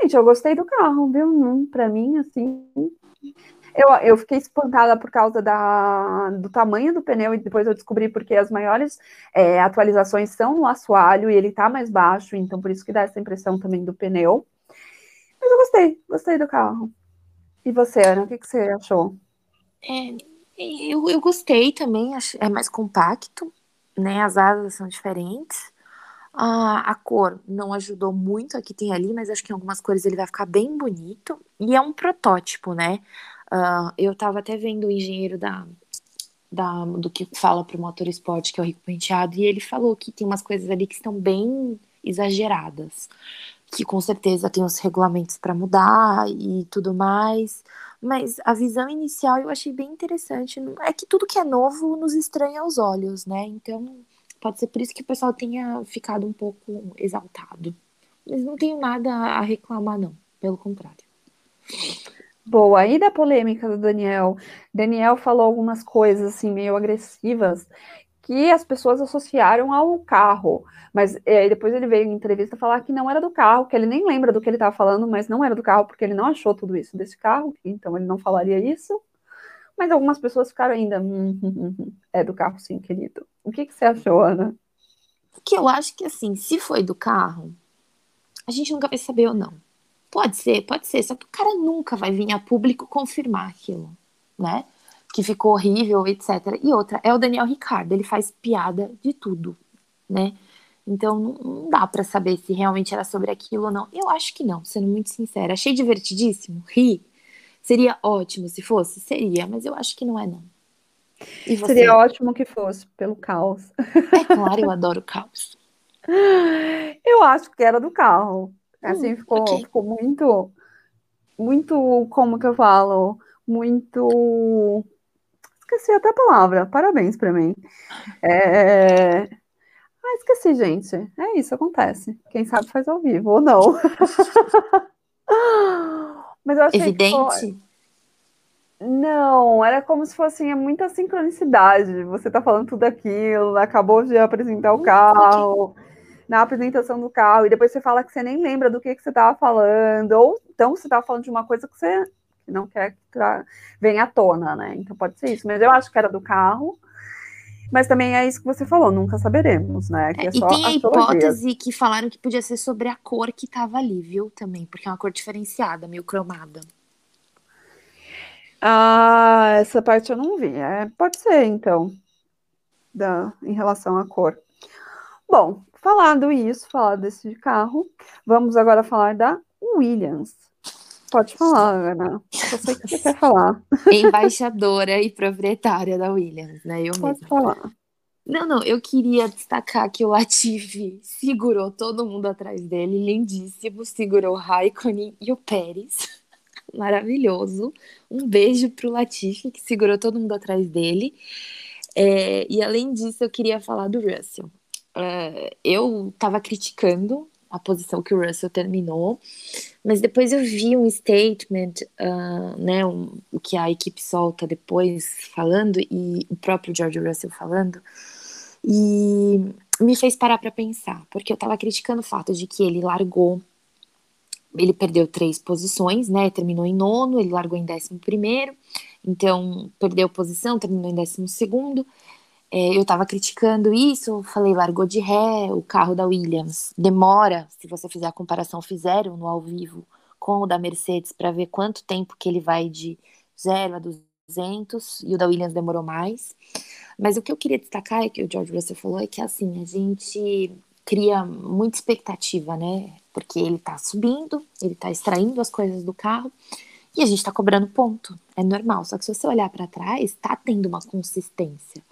gente, eu gostei do carro, viu? Para mim, assim, eu, eu fiquei espantada por causa da, do tamanho do pneu e depois eu descobri porque as maiores é, atualizações são no assoalho e ele tá mais baixo, então por isso que dá essa impressão também do pneu. Mas eu gostei, gostei do carro. E você, Ana, o que, que você achou? É, eu, eu gostei também, é mais compacto, né? As asas são diferentes. A, a cor não ajudou muito, aqui tem ali, mas acho que em algumas cores ele vai ficar bem bonito. E é um protótipo, né? Uh, eu estava até vendo o engenheiro da, da, do que fala para o motorsport, que é o Rico Penteado, e ele falou que tem umas coisas ali que estão bem exageradas, que com certeza tem os regulamentos para mudar e tudo mais, mas a visão inicial eu achei bem interessante. É que tudo que é novo nos estranha aos olhos, né? Então pode ser por isso que o pessoal tenha ficado um pouco exaltado. Mas não tenho nada a reclamar, não, pelo contrário. Boa, e da polêmica do Daniel? Daniel falou algumas coisas assim meio agressivas que as pessoas associaram ao carro, mas é, depois ele veio em entrevista falar que não era do carro, que ele nem lembra do que ele estava falando, mas não era do carro porque ele não achou tudo isso desse carro, então ele não falaria isso. Mas algumas pessoas ficaram ainda, hum, hum, hum, hum é do carro sim, querido. O que, que você achou, Ana? Que eu acho que assim, se foi do carro, a gente nunca vai saber ou não. Pode ser, pode ser, só que o cara nunca vai vir a público confirmar aquilo, né? Que ficou horrível, etc. E outra, é o Daniel Ricardo, ele faz piada de tudo, né? Então não, dá para saber se realmente era sobre aquilo ou não. Eu acho que não, sendo muito sincera. Achei divertidíssimo, ri. Seria ótimo se fosse? Seria, mas eu acho que não é não. Seria ótimo que fosse, pelo caos. É claro, eu adoro caos. Eu acho que era do carro. Assim, hum, ficou, okay. ficou muito, muito, como que eu falo? Muito. Esqueci até a palavra. Parabéns para mim. É... Ah, esqueci, gente. É isso, acontece. Quem sabe faz ao vivo, ou não. Mas eu achei Evidente. Que Não, era como se fosse assim, muita sincronicidade. Você tá falando tudo aquilo, acabou de apresentar o carro, na apresentação do carro, e depois você fala que você nem lembra do que, que você estava falando, ou então você estava falando de uma coisa que você não quer que venha à tona, né? Então pode ser isso. Mas eu acho que era do carro. Mas também é isso que você falou, nunca saberemos, né? É, é e tem a hipótese que falaram que podia ser sobre a cor que tava ali, viu? Também, porque é uma cor diferenciada, meio cromada. Ah, essa parte eu não vi. É, pode ser, então, da, em relação à cor. Bom, falado isso, falado desse carro, vamos agora falar da Williams. Pode falar, Ana. Eu sei que você quer falar. Embaixadora e proprietária da Williams, né? Eu Pode mesma. falar. Não, não, eu queria destacar que o Latifi segurou todo mundo atrás dele, lindíssimo, segurou o Raikkonen e o Pérez. Maravilhoso. Um beijo pro Latifi, que segurou todo mundo atrás dele. É, e além disso, eu queria falar do Russell. É, eu estava criticando a posição que o Russell terminou, mas depois eu vi um statement, uh, né, um, que a equipe solta depois falando e o próprio George Russell falando, e me fez parar para pensar, porque eu estava criticando o fato de que ele largou, ele perdeu três posições, né, terminou em nono, ele largou em décimo primeiro, então perdeu posição, terminou em décimo segundo, é, eu estava criticando isso, falei, largou de ré o carro da Williams. Demora, se você fizer a comparação, fizeram no ao vivo com o da Mercedes para ver quanto tempo que ele vai de 0 a 200 e o da Williams demorou mais. Mas o que eu queria destacar, é que o George Russell falou, é que assim, a gente cria muita expectativa, né? Porque ele tá subindo, ele tá extraindo as coisas do carro e a gente tá cobrando ponto. É normal. Só que se você olhar para trás, tá tendo uma consistência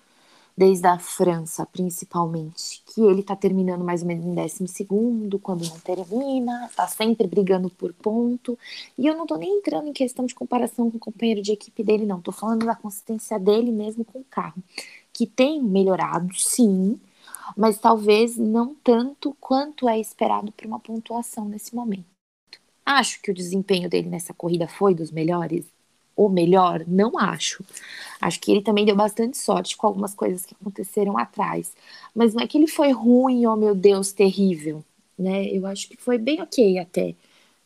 desde a França, principalmente, que ele tá terminando mais ou menos em décimo segundo, quando não termina, tá sempre brigando por ponto, e eu não tô nem entrando em questão de comparação com o companheiro de equipe dele, não, tô falando da consistência dele mesmo com o carro, que tem melhorado, sim, mas talvez não tanto quanto é esperado para uma pontuação nesse momento. Acho que o desempenho dele nessa corrida foi dos melhores, o melhor? Não acho. Acho que ele também deu bastante sorte com algumas coisas que aconteceram atrás. Mas não é que ele foi ruim, oh meu Deus, terrível. Né? Eu acho que foi bem ok até.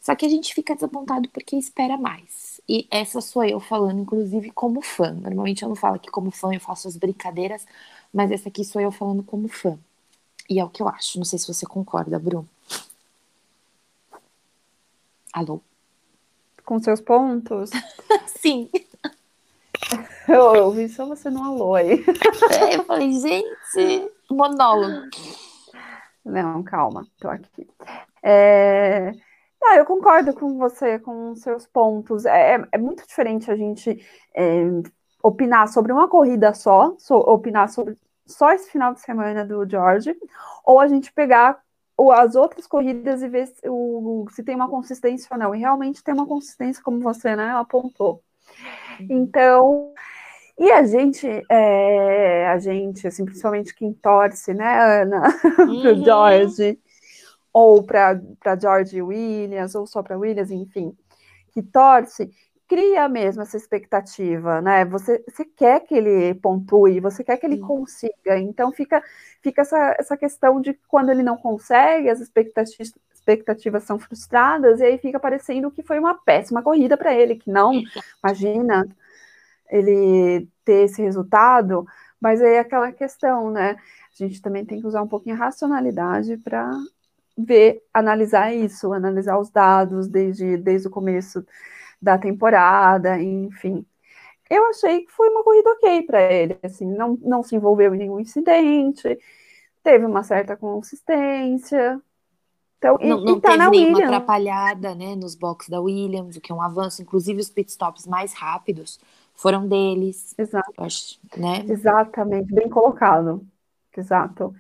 Só que a gente fica desapontado porque espera mais. E essa sou eu falando, inclusive, como fã. Normalmente eu não falo aqui como fã, eu faço as brincadeiras, mas essa aqui sou eu falando como fã. E é o que eu acho. Não sei se você concorda, Bruno. Alô? Com seus pontos? Sim. Eu ouvi só você no alô aí. É, eu falei, gente, monólogo. Não, calma, tô aqui. É... Ah, eu concordo com você, com seus pontos. É, é muito diferente a gente é, opinar sobre uma corrida só, so, opinar sobre só esse final de semana do George, ou a gente pegar as outras corridas e ver se, o, se tem uma consistência ou não. E realmente tem uma consistência, como você né, apontou. Uhum. Então, e a gente, é, a gente, assim, principalmente quem torce, né, Ana, uhum. para George, ou para George Williams, ou só para Williams, enfim, que torce, cria mesmo essa expectativa, né? Você, você quer que ele pontue, você quer que ele consiga, então fica, fica essa, essa questão de quando ele não consegue, as expectativas, expectativas são frustradas, e aí fica parecendo que foi uma péssima corrida para ele, que não, imagina ele ter esse resultado, mas aí é aquela questão, né? A gente também tem que usar um pouquinho a racionalidade para ver, analisar isso, analisar os dados desde, desde o começo da temporada, enfim. Eu achei que foi uma corrida ok para ele, assim, não, não se envolveu em nenhum incidente, teve uma certa consistência. Então, não, e, não e tá teve nenhuma Williams. atrapalhada né, nos boxes da Williams, o que é um avanço, inclusive os pitstops mais rápidos foram deles. Exato. Acho, né? Exatamente, bem colocado. Exato.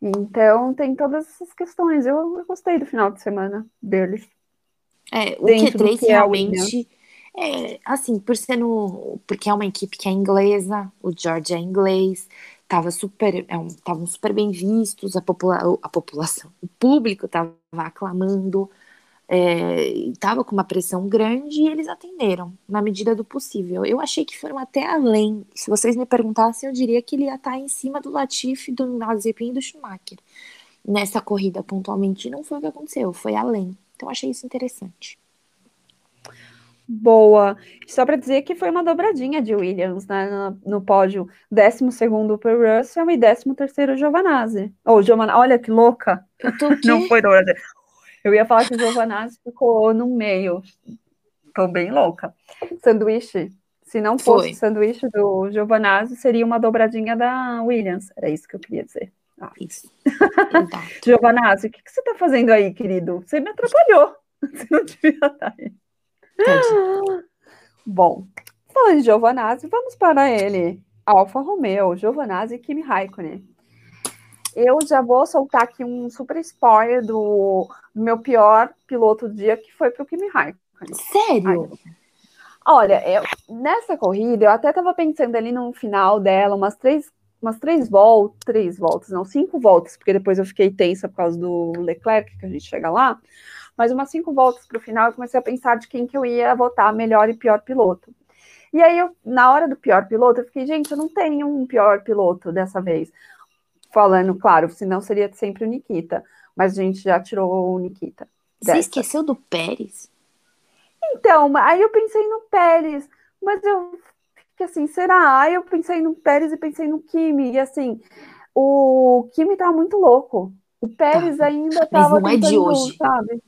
Então tem todas essas questões. Eu, eu gostei do final de semana deles. É, o Q3 que realmente. É, assim, por ser no, porque é uma equipe que é inglesa, o George é inglês, tava super, estavam é super bem vistos, a, popula a população, o público estava aclamando, estava é, com uma pressão grande e eles atenderam na medida do possível. Eu achei que foram até além. Se vocês me perguntassem, eu diria que ele ia estar em cima do Latifi, do Mazepin e do Schumacher nessa corrida pontualmente. não foi o que aconteceu, foi além. Então achei isso interessante. Boa. Só para dizer que foi uma dobradinha de Williams né, no, pódio. 12 para Russell e 13 terceiro Giovanazzi. Ou oh, Giovanazzi, olha que louca. Não foi dobradinha. Eu ia falar que o Giovanazzi ficou no meio. Tô bem louca. Sanduíche. Se não fosse Foi. sanduíche do Giovanazzi, seria uma dobradinha da Williams. Era isso que eu queria dizer. Ah. Isso. Giovanazzi, o que, que você está fazendo aí, querido? Você me atrapalhou. Você não devia estar aí. Bom, falando de Giovanazzi, vamos para ele. Alfa Romeo, Giovanazzi e Kimi Raikkonen. Eu já vou soltar aqui um super spoiler do, do meu pior piloto do dia, que foi para o Kimi Raikkonen. Sério? Ai, olha, eu, nessa corrida, eu até estava pensando ali no final dela, umas três, umas três voltas, três voltas, não, cinco voltas, porque depois eu fiquei tensa por causa do Leclerc, que a gente chega lá, mas umas cinco voltas para o final, eu comecei a pensar de quem que eu ia votar melhor e pior piloto. E aí, eu, na hora do pior piloto, eu fiquei, gente, eu não tenho um pior piloto dessa vez falando, claro, senão seria sempre o Nikita. Mas a gente já tirou o Nikita. Dessa. Você esqueceu do Pérez? Então, aí eu pensei no Pérez, mas eu fiquei assim, será? Aí eu pensei no Pérez e pensei no Kimi, e assim, o Kimi tá muito louco. O Pérez tá. ainda tava Mas não é de hoje. sabe?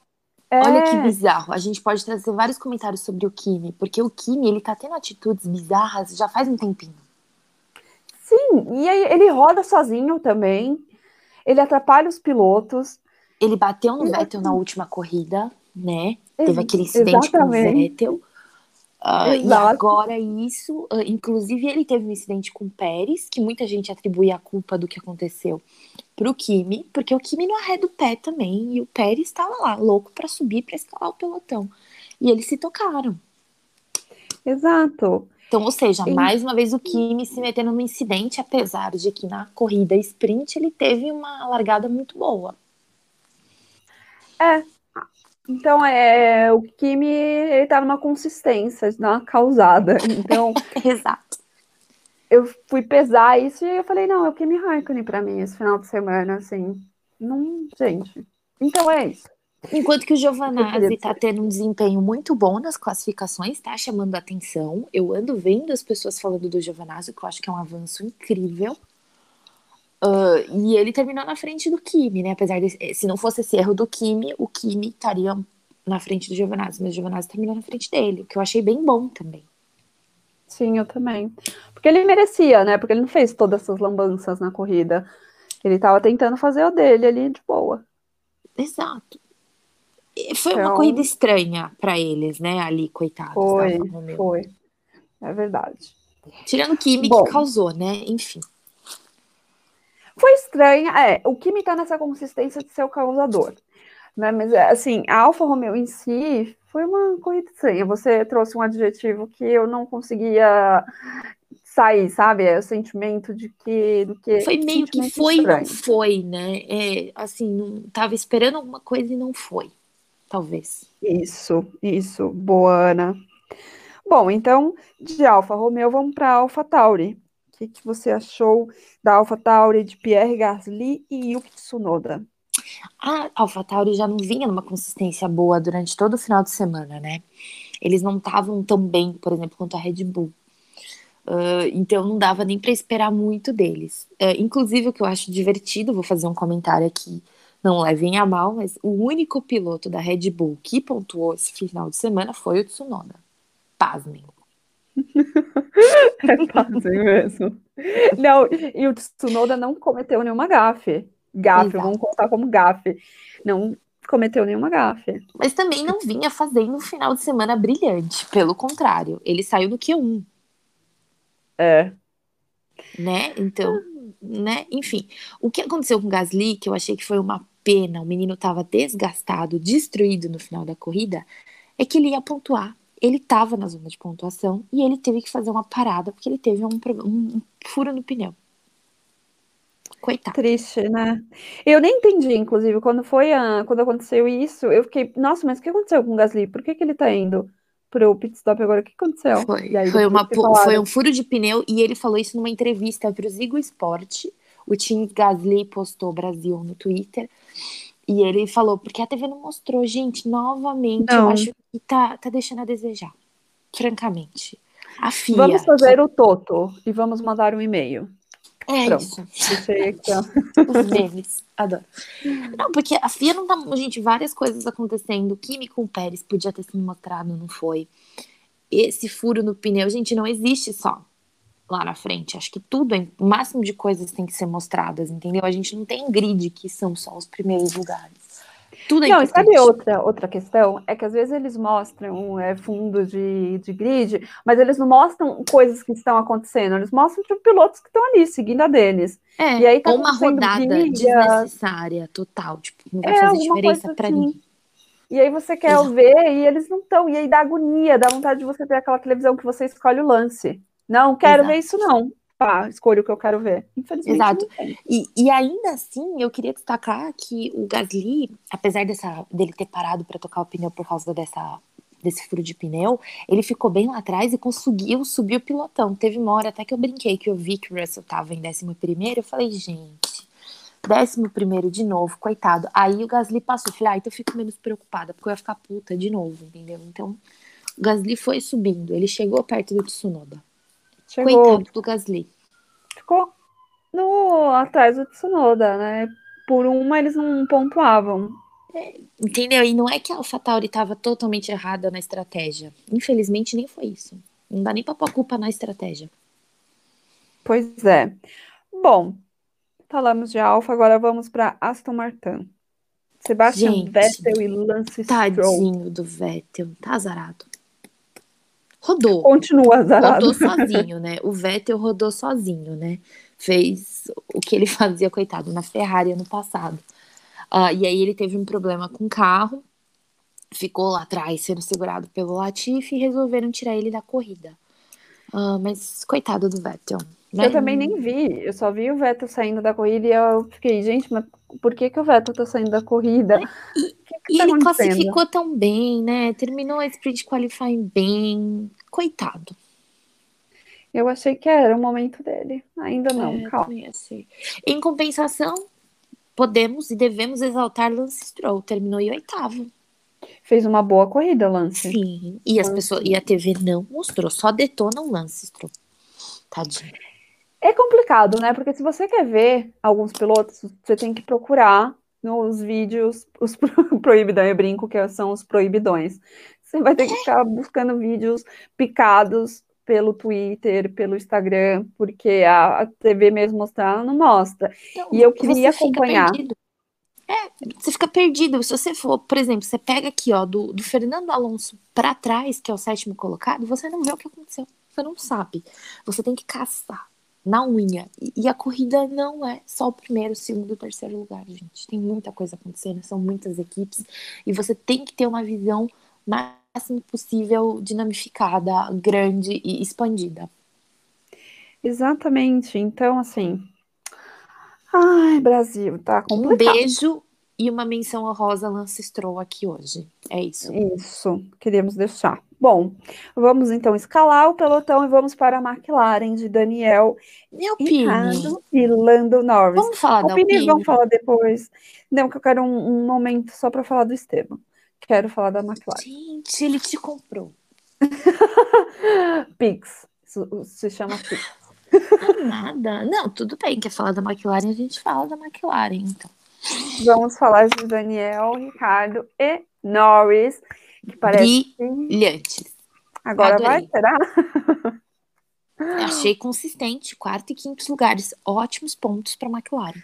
É... Olha que bizarro. A gente pode trazer vários comentários sobre o Kimi, porque o Kimi, ele tá tendo atitudes bizarras já faz um tempinho. Sim, e aí ele roda sozinho também. Ele atrapalha os pilotos. Ele bateu no Vettel assim... na última corrida, né? Teve aquele incidente Exatamente. com o Vettel. Uh, e agora isso, uh, inclusive ele teve um incidente com o Pérez, que muita gente atribui a culpa do que aconteceu pro Kimi, porque o Kimi não arreda o pé também, e o Pérez estava lá, louco para subir, para escalar o pelotão. E eles se tocaram. Exato. Então, ou seja, mais uma vez o Kimi se metendo no incidente, apesar de que na corrida sprint ele teve uma largada muito boa. É. Então, é, o Kimi, ele tá numa consistência, numa causada. Então, Exato. Eu fui pesar isso e eu falei, não, é o Kimi Raikkonen para mim esse final de semana, assim. Não, gente. Então é isso. Enquanto que o Giovanazzi está tendo um desempenho muito bom nas classificações, está chamando a atenção. Eu ando vendo as pessoas falando do Giovanazzi, que eu acho que é um avanço incrível. Uh, e ele terminou na frente do Kimi, né? Apesar de eh, se não fosse esse erro do Kimi, o Kimi estaria na frente do Giovanazzi, mas o Giovanazzi terminou na frente dele, o que eu achei bem bom também. Sim, eu também. Porque ele merecia, né? Porque ele não fez todas essas lambanças na corrida. Ele estava tentando fazer o dele ali de boa. Exato. Foi então, uma corrida estranha para eles, né? Ali, coitados. Foi, foi. É verdade. Tirando o Kimi Bom, que causou, né? Enfim. Foi estranha. É, o Kimi tá nessa consistência de ser o causador. Né? Mas, assim, a Alfa Romeo em si foi uma corrida estranha. Você trouxe um adjetivo que eu não conseguia sair, sabe? É o sentimento de que. Do que foi meio que foi e não foi, né? É, assim, não, tava esperando alguma coisa e não foi talvez. Isso, isso. Boa, Ana. Bom, então, de Alfa Romeo, vamos para Alfa Tauri. O que, que, você achou da Alfa Tauri, de Pierre Gasly e Yuki Tsunoda? A Alfa Tauri já não vinha numa consistência boa durante todo o final de semana, né? Eles não estavam tão bem, por exemplo, quanto a Red Bull. Uh, então não dava nem para esperar muito deles. Uh, inclusive, o que eu acho divertido, vou fazer um comentário aqui não levem a mal, mas o único piloto da Red Bull que pontuou esse final de semana foi o Tsunoda. Pasmem. é pasmem mesmo. Não, e o Tsunoda não cometeu nenhuma gafe. Gafe, Exato. vamos contar como gafe. Não cometeu nenhuma gafe. Mas também não vinha fazendo um final de semana brilhante. Pelo contrário, ele saiu do Q1. É. Né? Então, né? Enfim, o que aconteceu com o Gasly, que eu achei que foi uma pena, o menino estava desgastado, destruído no final da corrida, é que ele ia pontuar. Ele estava na zona de pontuação e ele teve que fazer uma parada porque ele teve um, um, um furo no pneu. Coitado. Triste, né? Eu nem entendi, inclusive, quando foi a, quando aconteceu isso, eu fiquei, nossa, mas o que aconteceu com o Gasly? Por que, que ele tá indo pro pit stop agora? O que aconteceu? Foi, aí, foi, uma, foi um furo de pneu e ele falou isso numa entrevista para o Zigo Sport. O time Gasly postou Brasil no Twitter. E ele falou, porque a TV não mostrou, gente, novamente, Não. eu acho que tá, tá deixando a desejar. Francamente. A FIA. Vamos fazer o Toto e vamos mandar um e-mail. É Pronto. isso. Deixei aqui, ó. Os memes. Adoro. Não, porque a FIA não tá. Gente, várias coisas acontecendo. O Kimi com o Pérez podia ter sido mostrado, não foi. Esse furo no pneu, gente, não existe só lá na frente. Acho que tudo, o máximo de coisas tem que ser mostradas, entendeu? A gente não tem grid que são só os primeiros lugares. Tudo é Não, importante. sabe outra, outra questão? É que às vezes eles mostram é, fundo de, de grid, mas eles não mostram coisas que estão acontecendo, eles mostram tipo, pilotos que estão ali, seguindo a deles. É, E aí tá uma rodada briga. desnecessária, total. Tipo, não vai É, fazer diferença pra assim. ninguém. E aí você quer Exato. ver e eles não estão. E aí dá agonia, dá vontade de você ter aquela televisão que você escolhe o lance. Não, quero Exato. ver isso não. Pá, escolho o que eu quero ver. Infelizmente Exato. E, e ainda assim, eu queria destacar que o Gasly, apesar dessa, dele ter parado para tocar o pneu por causa dessa, desse furo de pneu, ele ficou bem lá atrás e conseguiu subir o pilotão. Teve uma hora até que eu brinquei que eu vi que o Russell tava em 11 primeiro, eu falei, gente, 11 primeiro de novo, coitado. Aí o Gasly passou, eu falei, ah, então eu fico menos preocupada, porque eu ia ficar puta de novo, entendeu? Então, o Gasly foi subindo, ele chegou perto do Tsunoda. Chegou, Coitado do Gasly. ficou no, atrás do Tsunoda, né? Por uma eles não pontuavam. Entendeu? E não é que a AlphaTauri estava totalmente errada na estratégia. Infelizmente, nem foi isso. Não dá nem pra pôr culpa na estratégia. Pois é. Bom, falamos de Alfa, agora vamos para Aston Martin. Sebastian Gente, Vettel e Lance Stroll. Tadinho do Vettel. Tá azarado. Rodou. Continua azarado. Rodou sozinho, né? O Vettel rodou sozinho, né? Fez o que ele fazia, coitado, na Ferrari ano passado. Ah, e aí ele teve um problema com o carro, ficou lá atrás sendo segurado pelo Latifi e resolveram tirar ele da corrida. Ah, mas coitado do Vettel. né? Eu também nem vi, eu só vi o Vettel saindo da corrida e eu fiquei, gente, mas por que, que o Vettel tá saindo da corrida? Que, que E tá ele classificou tão bem, né? Terminou a sprint qualifying bem. Coitado. Eu achei que era o momento dele. Ainda não, É, calma. Em compensação, podemos e devemos exaltar Lance Stroll. Terminou em oitavo. Fez uma boa corrida, Lance. Sim. E as Lance. pessoas e a TV não mostrou, só detona o Lance Stroll. Tadinho. É complicado, né? Porque se você quer ver alguns pilotos, você tem que procurar nos vídeos, os pro- proibidão, eu brinco que são os proibidões. Você vai ter que ficar buscando vídeos picados pelo Twitter, pelo Instagram, porque a, a TV mesmo mostrar não mostra. Então, E eu queria acompanhar. É, você fica perdido. Se você for, por exemplo, você pega aqui, ó, do, do Fernando Alonso pra trás, que é o sétimo colocado, você não vê o que aconteceu. Você não sabe. Você tem que caçar na unha. E, a corrida não é só o primeiro, o segundo e o terceiro lugar, gente. Tem muita coisa acontecendo, são muitas equipes. E você tem que ter uma visão máximo possível dinamificada, grande e expandida. Exatamente. Então, assim. Ai, Brasil, tá Um complicado. beijo e uma menção honrosa Lance Stroll aqui hoje. É isso. Isso, queríamos deixar. Bom, vamos então escalar o pelotão e vamos para a McLaren de Daniel opinião. Ricardo e Lando Norris. Vamos falar da Opinião, Alpine? vamos falar depois. Não, que eu quero um, um momento só para falar do Esteban. Quero falar da McLaren. Gente, ele te comprou. Pix. Isso se chama Pix. Ah, nada. Não, tudo bem. Quer falar da McLaren? A gente fala da McLaren, então. Vamos falar de Daniel, Ricardo e Norris, que parece Brilhantes. agora vai, Adorei. será? Achei consistente. Quarto e quinto lugares. Ótimos pontos para McLaren.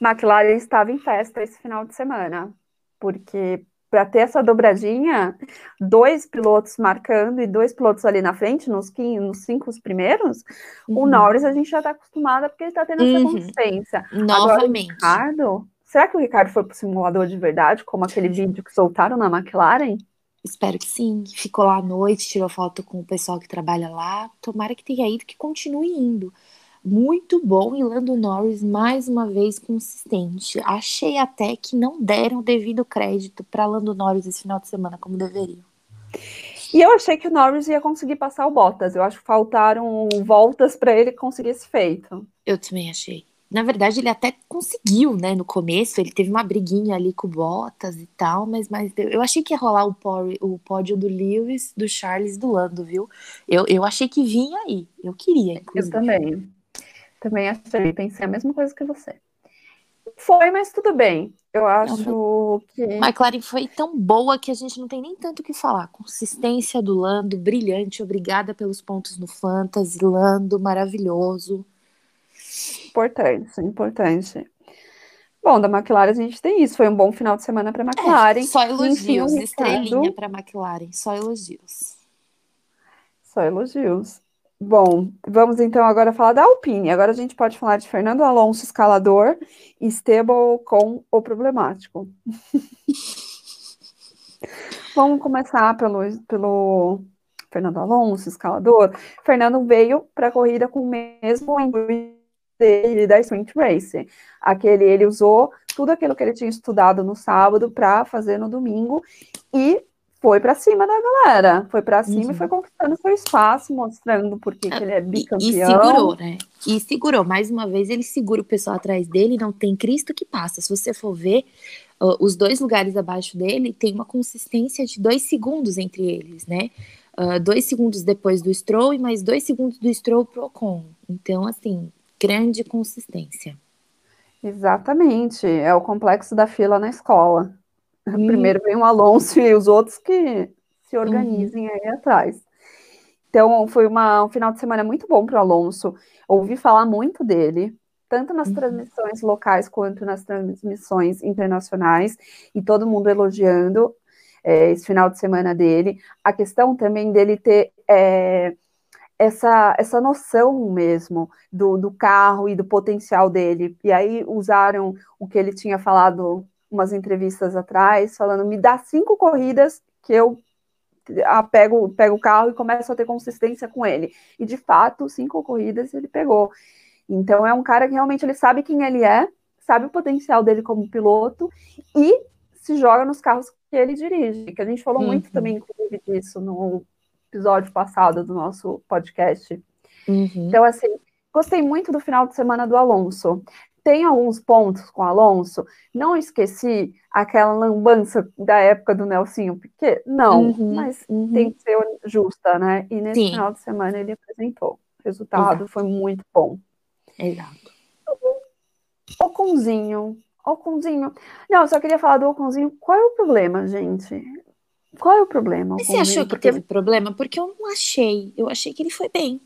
McLaren estava em festa esse final de semana, porque para ter essa dobradinha, dois pilotos marcando e dois pilotos ali na frente, nos, quin- nos cinco primeiros, o Uhum. Norris a gente já está acostumada porque ele está tendo essa Uhum. consistência. Novamente. Agora, o Ricardo, será que o Ricardo foi pro simulador de verdade, como aquele vídeo que soltaram na McLaren? Espero que sim. Ficou lá à noite, tirou foto com o pessoal que trabalha lá. Tomara que tenha ido, que continue indo. muito bom e Lando Norris mais uma vez consistente. Achei até que não deram devido crédito para Lando Norris esse final de semana como deveriam. E eu achei que o Norris ia conseguir passar o Bottas. Eu acho que faltaram voltas para ele conseguir esse feito. Eu também achei. Na verdade, ele até conseguiu, né? No começo, ele teve uma briguinha ali com o Bottas e tal, mas, mas eu achei que ia rolar o, pódio, o pódio do Lewis, do Charles do Lando, viu? Eu, eu achei que vinha aí. Eu queria, inclusive. Eu também. Também achei. Pensei a mesma coisa que você. Foi, mas tudo bem. Eu acho não, que. McLaren foi tão boa que a gente não tem nem tanto o que falar. Consistência do Lando, brilhante. Obrigada pelos pontos no Fantasy. Lando, maravilhoso. Importante, importante. Bom, da McLaren a gente tem isso. Foi um bom final de semana para a McLaren. É, só elogios, Enfim, estrelinha para a McLaren. Só elogios. Só elogios. Bom, vamos então agora falar da Alpine. Agora a gente pode falar de Fernando Alonso, escalador, e Stable com o problemático. vamos começar pelo, pelo Fernando Alonso, escalador. Fernando veio para a corrida com o mesmo intuito dele da Sprint Race. Aquele, ele usou tudo aquilo que ele tinha estudado no sábado para fazer no domingo e foi para cima da galera, foi para cima uhum. e foi conquistando seu espaço, mostrando porque que ele é bicampeão. E, e, segurou, né? E segurou, mais uma vez ele segura o pessoal atrás dele, não tem Cristo que passa. Se você for ver, uh, os dois lugares abaixo dele tem uma consistência de dois segundos entre eles, né? Uh, dois segundos depois do Stroll e mais dois segundos do Stroll pro Ocon. Então, assim, grande consistência. Exatamente, é o complexo da fila na escola. Primeiro vem o Alonso e os outros que se organizem aí atrás. Então, foi uma, um final de semana muito bom para o Alonso. Ouvi falar muito dele, tanto nas uhum. transmissões locais quanto nas transmissões internacionais, e todo mundo elogiando é, esse final de semana dele. A questão também dele ter é, essa, essa noção mesmo do, do carro e do potencial dele. E aí usaram o que ele tinha falado umas entrevistas atrás, falando: me dá cinco corridas que eu a, pego, pego o carro e começo a ter consistência com ele. E de fato, cinco corridas ele pegou. Então é um cara que realmente ele sabe quem ele é, sabe o potencial dele como piloto e se joga nos carros que ele dirige. Que a gente falou uhum. muito também, inclusive, disso no episódio passado do nosso podcast. Uhum. Então, assim, gostei muito do final de semana do Alonso. Tem alguns pontos com o Alonso. Não esqueci aquela lambança da época do Nelsinho Piquet. Não, uhum, mas uhum. tem que ser justa, né? E nesse Sim. final de semana ele apresentou. O resultado Exato. foi muito bom. Exato. Oconzinho. Oconzinho. Não, eu só queria falar do Oconzinho. Qual é o problema, gente? Qual é o problema? Você achou que teve problema? Porque eu não achei. Eu achei que ele foi bem.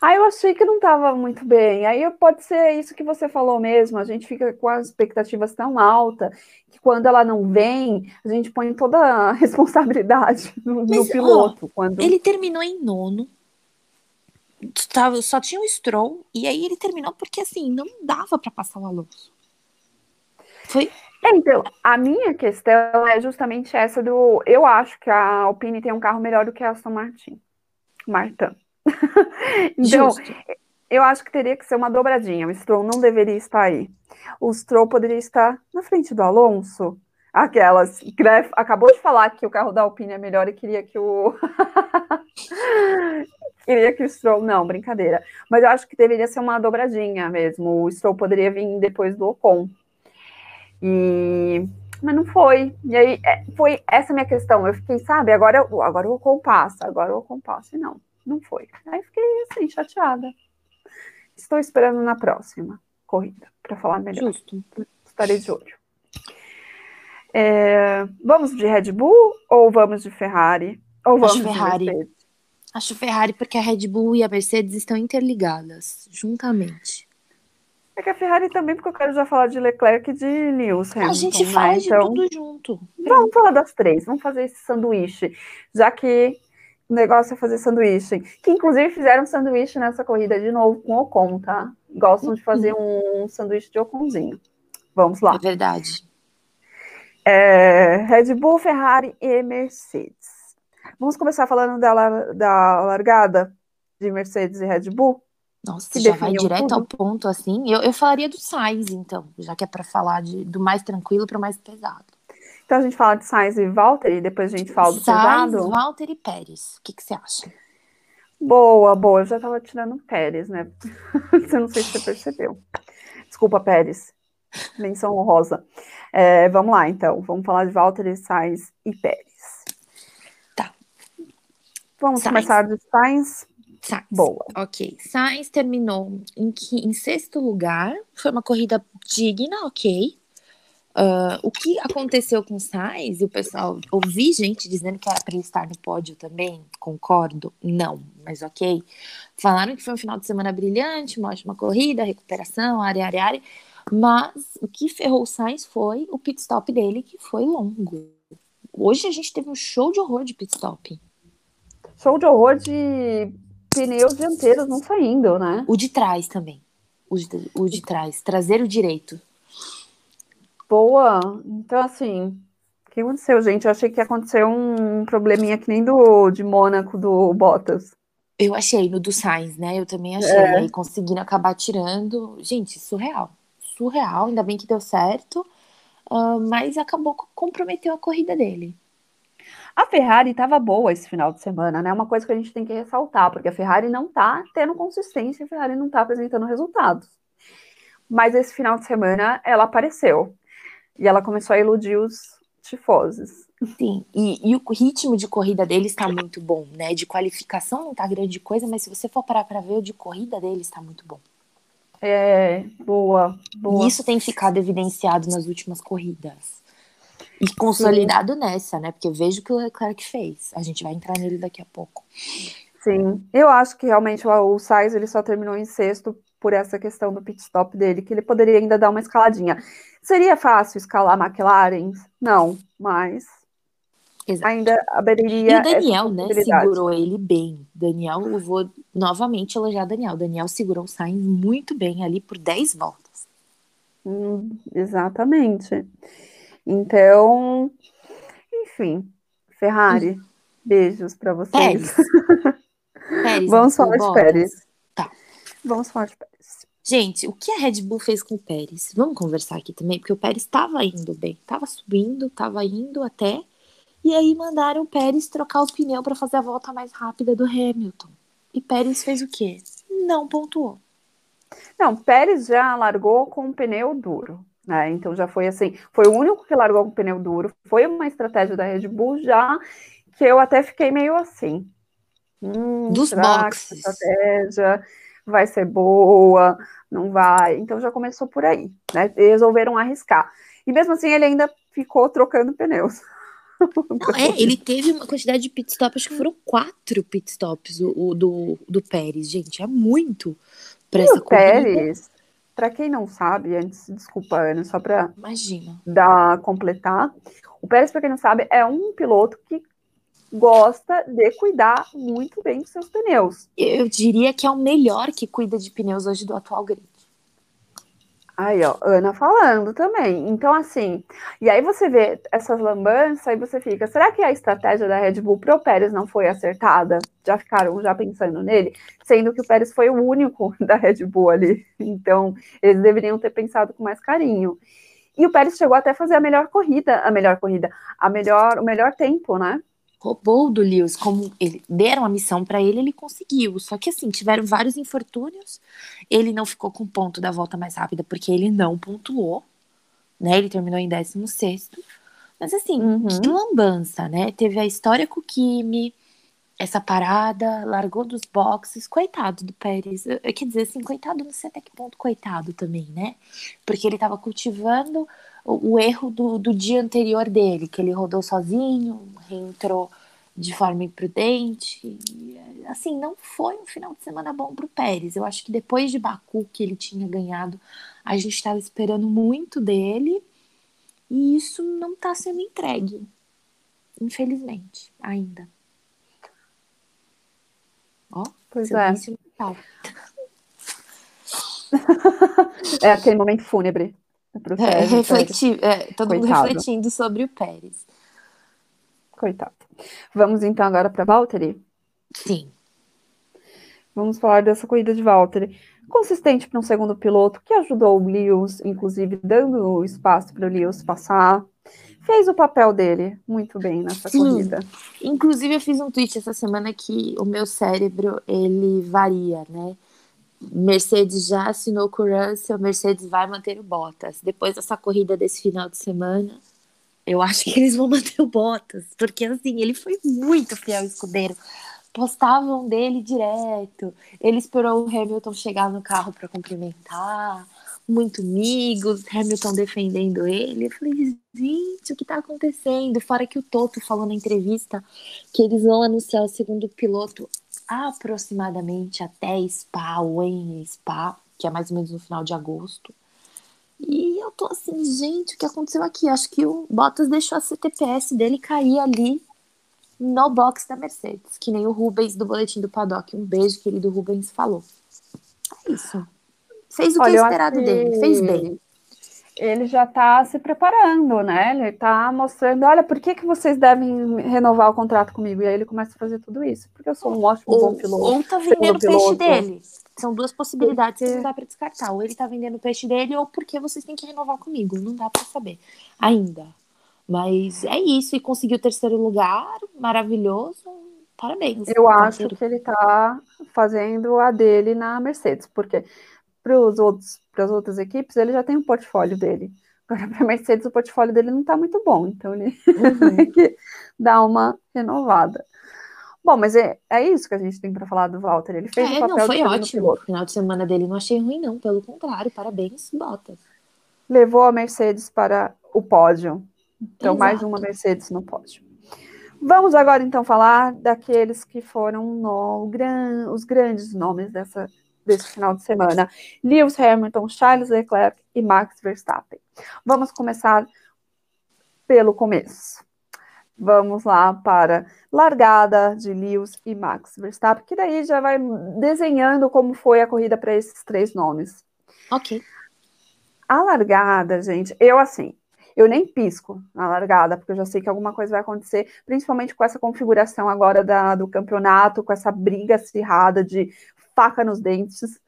Ah, eu achei que não estava muito bem. Aí pode ser isso que você falou mesmo. A gente fica com as expectativas tão altas que quando ela não vem, a gente põe toda a responsabilidade no, Mas, no piloto. Ó, quando... Ele terminou em nono. Só tinha o Stroll. E aí ele terminou porque assim, não dava para passar o Alonso. Foi então, a minha questão é justamente essa do. Eu acho que a Alpine tem um carro melhor do que a Aston Martin. Martin. então, Justo. eu acho que teria que ser uma dobradinha. O Stroll não deveria estar aí. O Stroll poderia estar na frente do Alonso. Aquelas. Gref acabou de falar que o carro da Alpine é melhor e queria que o. queria que o Stroll. Não, brincadeira. Mas eu acho que deveria ser uma dobradinha mesmo. O Stroll poderia vir depois do Ocon. E mas não foi. E aí é, foi essa minha questão. Eu fiquei, sabe, agora eu, agora eu compasso, agora eu compasso. E não, não foi. Aí fiquei assim, chateada. Estou esperando na próxima corrida para falar melhor. Justo. Estarei de olho. É, vamos de Red Bull ou vamos de Ferrari? Ou vamos Acho Ferrari. de Mercedes? Acho Ferrari porque a Red Bull e a Mercedes estão interligadas juntamente. É que a Ferrari também, porque eu quero já falar de Leclerc e de Lewis Hamilton. A gente né? fala de então, tudo junto. Vamos falar das três, vamos fazer esse sanduíche. Já que o negócio é fazer sanduíche. Que inclusive fizeram sanduíche nessa corrida de novo com Ocon, tá? Gostam de fazer uhum. um sanduíche de Oconzinho. Vamos lá. É verdade. É, Red Bull, Ferrari e Mercedes. Vamos começar falando da, da largada de Mercedes e Red Bull? Nossa, que já vai direto tudo. ao ponto assim. Eu, eu falaria do Sainz, então, já que é para falar de, do mais tranquilo para o mais pesado. Então a gente fala de Sainz e Walter e depois a gente fala do Sainz, pesado? Walter e Pérez. O que, que você acha? Boa, boa. Eu já tava tirando Pérez, né? você não sei se você percebeu. Desculpa, Pérez. Menção honrosa. É, vamos lá, então. Vamos falar de Walter, Sainz e Pérez. Tá. Vamos Sainz. começar de Sainz. Sainz. Boa. Ok. Sainz terminou em, que, em sexto lugar. Foi uma corrida digna, ok. Uh, o que aconteceu com o Sainz, e o pessoal, ouvi gente dizendo que era para ele estar no pódio também, concordo, não, mas ok. Falaram que foi um final de semana brilhante, uma ótima corrida, recuperação, área, área, área, mas o que ferrou o Sainz foi o pit stop dele, que foi longo. Hoje a gente teve um show de horror de pit stop. Show de horror de pneus dianteiros não saindo, né? O de trás também. O de, o de trás, traseiro direito. Boa. Então, assim, o que aconteceu, gente? Eu achei que ia acontecer um probleminha que nem do de Mônaco do Bottas. Eu achei no do Sainz, né? Eu também achei. É. Aí conseguindo acabar tirando. Gente, surreal. Surreal. Ainda bem que deu certo. Uh, mas acabou comprometeu a corrida dele. A Ferrari estava boa esse final de semana, né? Uma coisa que a gente tem que ressaltar, porque a Ferrari não está tendo consistência, a Ferrari não está apresentando resultados. Mas esse final de semana ela apareceu. E ela começou a iludir os tifosos. Sim, e, e, o ritmo de corrida dele está muito bom, né? De qualificação não tá grande coisa, mas se você for parar para ver, o de corrida dele está muito bom. É, boa, boa. E isso tem ficado evidenciado nas últimas corridas. E consolidado Sim. nessa, né? Porque vejo que o Leclerc fez. A gente vai entrar nele daqui a pouco. Sim, eu acho que realmente o, o Sainz ele só terminou em sexto por essa questão do pit stop dele, que ele poderia ainda dar uma escaladinha. Seria fácil escalar a McLaren? Não, mas Exato. ainda abriria. E o Daniel, né, segurou ele bem. Daniel, eu vou novamente elogiar Daniel. Daniel segurou o Sainz muito bem ali por 10 voltas. Hum, exatamente. Então, enfim, Ferrari, hum. beijos para vocês. Pérez. Pérez Vamos falar de Pérez. Tá. Vamos falar de Pérez. Gente, o que a Red Bull fez com o Pérez? Vamos conversar aqui também, porque o Pérez estava indo bem, estava subindo, estava indo até, e aí mandaram o Pérez trocar o pneu para fazer a volta mais rápida do Hamilton. E Pérez fez o quê? Não pontuou. Não, Pérez já largou com o pneu duro, né? Então já foi assim, foi o único que largou com o pneu duro. Foi uma estratégia da Red Bull já que eu até fiquei meio assim. Hum, Dos boxes. Estratégia vai ser boa, não vai. Então já começou por aí, né? Resolveram arriscar. E mesmo assim ele ainda ficou trocando pneus. Não, é, ele teve uma quantidade de pitstops, acho que foram quatro pitstops o, o do, do Pérez, gente, é muito para essa o Pérez, para quem não sabe, antes, desculpa, Ana, só para Imagina. dar completar, o Pérez, para quem não sabe, é um piloto que gosta de cuidar muito bem dos seus pneus. Eu diria que é o melhor que cuida de pneus hoje do atual grid. Aí, ó, Ana falando também. Então, assim, e aí você vê essas lambanças e você fica, será que a estratégia da Red Bull pro Pérez não foi acertada? Já ficaram já pensando nele? Sendo que o Pérez foi o único da Red Bull ali. Então, eles deveriam ter pensado com mais carinho. E o Pérez chegou até a fazer a melhor corrida, a melhor corrida, a melhor, o melhor tempo, né? roubou do Lewis, como ele, deram a missão para ele, ele conseguiu. Só que assim, tiveram vários infortúnios. Ele não ficou com ponto da volta mais rápida porque ele não pontuou, né? Ele terminou em 16 Mas assim, uhum. que lambança, né? Teve a história com o Kimi, essa parada, largou dos boxes, coitado do Pérez. Quer dizer assim, coitado, não sei até que ponto coitado também, né? Porque ele tava cultivando o, o erro do, do dia anterior dele, que ele rodou sozinho, reentrou de forma imprudente. Assim, não foi um final de semana bom para o Pérez. Eu acho que depois de Baku, que ele tinha ganhado, a gente estava esperando muito dele e isso não está sendo entregue, infelizmente, ainda. Ó, pois é. é aquele momento fúnebre. É, refletir, é, todo Coitado. mundo refletindo sobre o Pérez. Coitado. Vamos então agora para Valtteri? Sim. Vamos falar dessa corrida de Valtteri. Consistente para um segundo piloto, que ajudou o Lewis, inclusive dando espaço para o Lewis passar. Fez o papel dele muito bem nessa Sim. corrida. Inclusive, eu fiz um tweet essa semana que o meu cérebro, ele varia, né? Mercedes já assinou com o Russell, Mercedes vai manter o Bottas. Depois dessa corrida desse final de semana, eu acho que eles vão manter o Bottas, porque assim, ele foi muito fiel escudeiro. Postavam dele direto. Ele esperou o Hamilton chegar no carro para cumprimentar, muito amigos, Hamilton defendendo ele. Eu falei, gente, o que tá acontecendo? Fora que o Toto falou na entrevista que eles vão anunciar o segundo piloto aproximadamente até Spa, ou em Spa, que é mais ou menos no final de agosto. E eu tô assim, gente, o que aconteceu aqui? Acho que o Bottas deixou a CTPS dele cair ali no box da Mercedes, que nem o Rubens do boletim do paddock. Um beijo, querido Rubens, falou. É isso. Fez o Olha, que é esperado dele, fez bem ele já está se preparando, né? Ele está mostrando, olha, por que, que vocês devem renovar o contrato comigo? E aí ele começa a fazer tudo isso, porque eu sou um ótimo ou, bom piloto. Ou tá vendendo o peixe dele. São duas possibilidades porque... que não dá para descartar. Ou ele está vendendo o peixe dele, ou porque vocês têm que renovar comigo. Não dá para saber ainda. Mas é isso, e conseguiu o terceiro lugar, maravilhoso. Parabéns. Eu acho que ele está fazendo a dele na Mercedes, porque para os outros para as outras equipes, ele já tem um portfólio dele. Agora, para a Mercedes, o portfólio dele não está muito bom, então ele uhum. tem que dar uma renovada. Bom, mas é, é isso que a gente tem para falar do Walter. Ele fez é, o papel não, foi ótimo. O final de semana dele não achei ruim, não. Pelo contrário, parabéns, Bottas. Levou a Mercedes para o pódio. Então, Exato. mais uma Mercedes no pódio. Vamos agora, então, falar daqueles que foram no, gran, os grandes nomes dessa desse final de semana: Lewis Hamilton, Charles Leclerc e Max Verstappen. Vamos começar pelo começo. Vamos lá para largada de Lewis e Max Verstappen, que daí já vai desenhando como foi a corrida para esses três nomes. Ok. A largada, gente, eu assim, eu nem pisco na largada, porque eu já sei que alguma coisa vai acontecer, principalmente com essa configuração agora da, do campeonato, com essa briga acirrada de faca nos dentes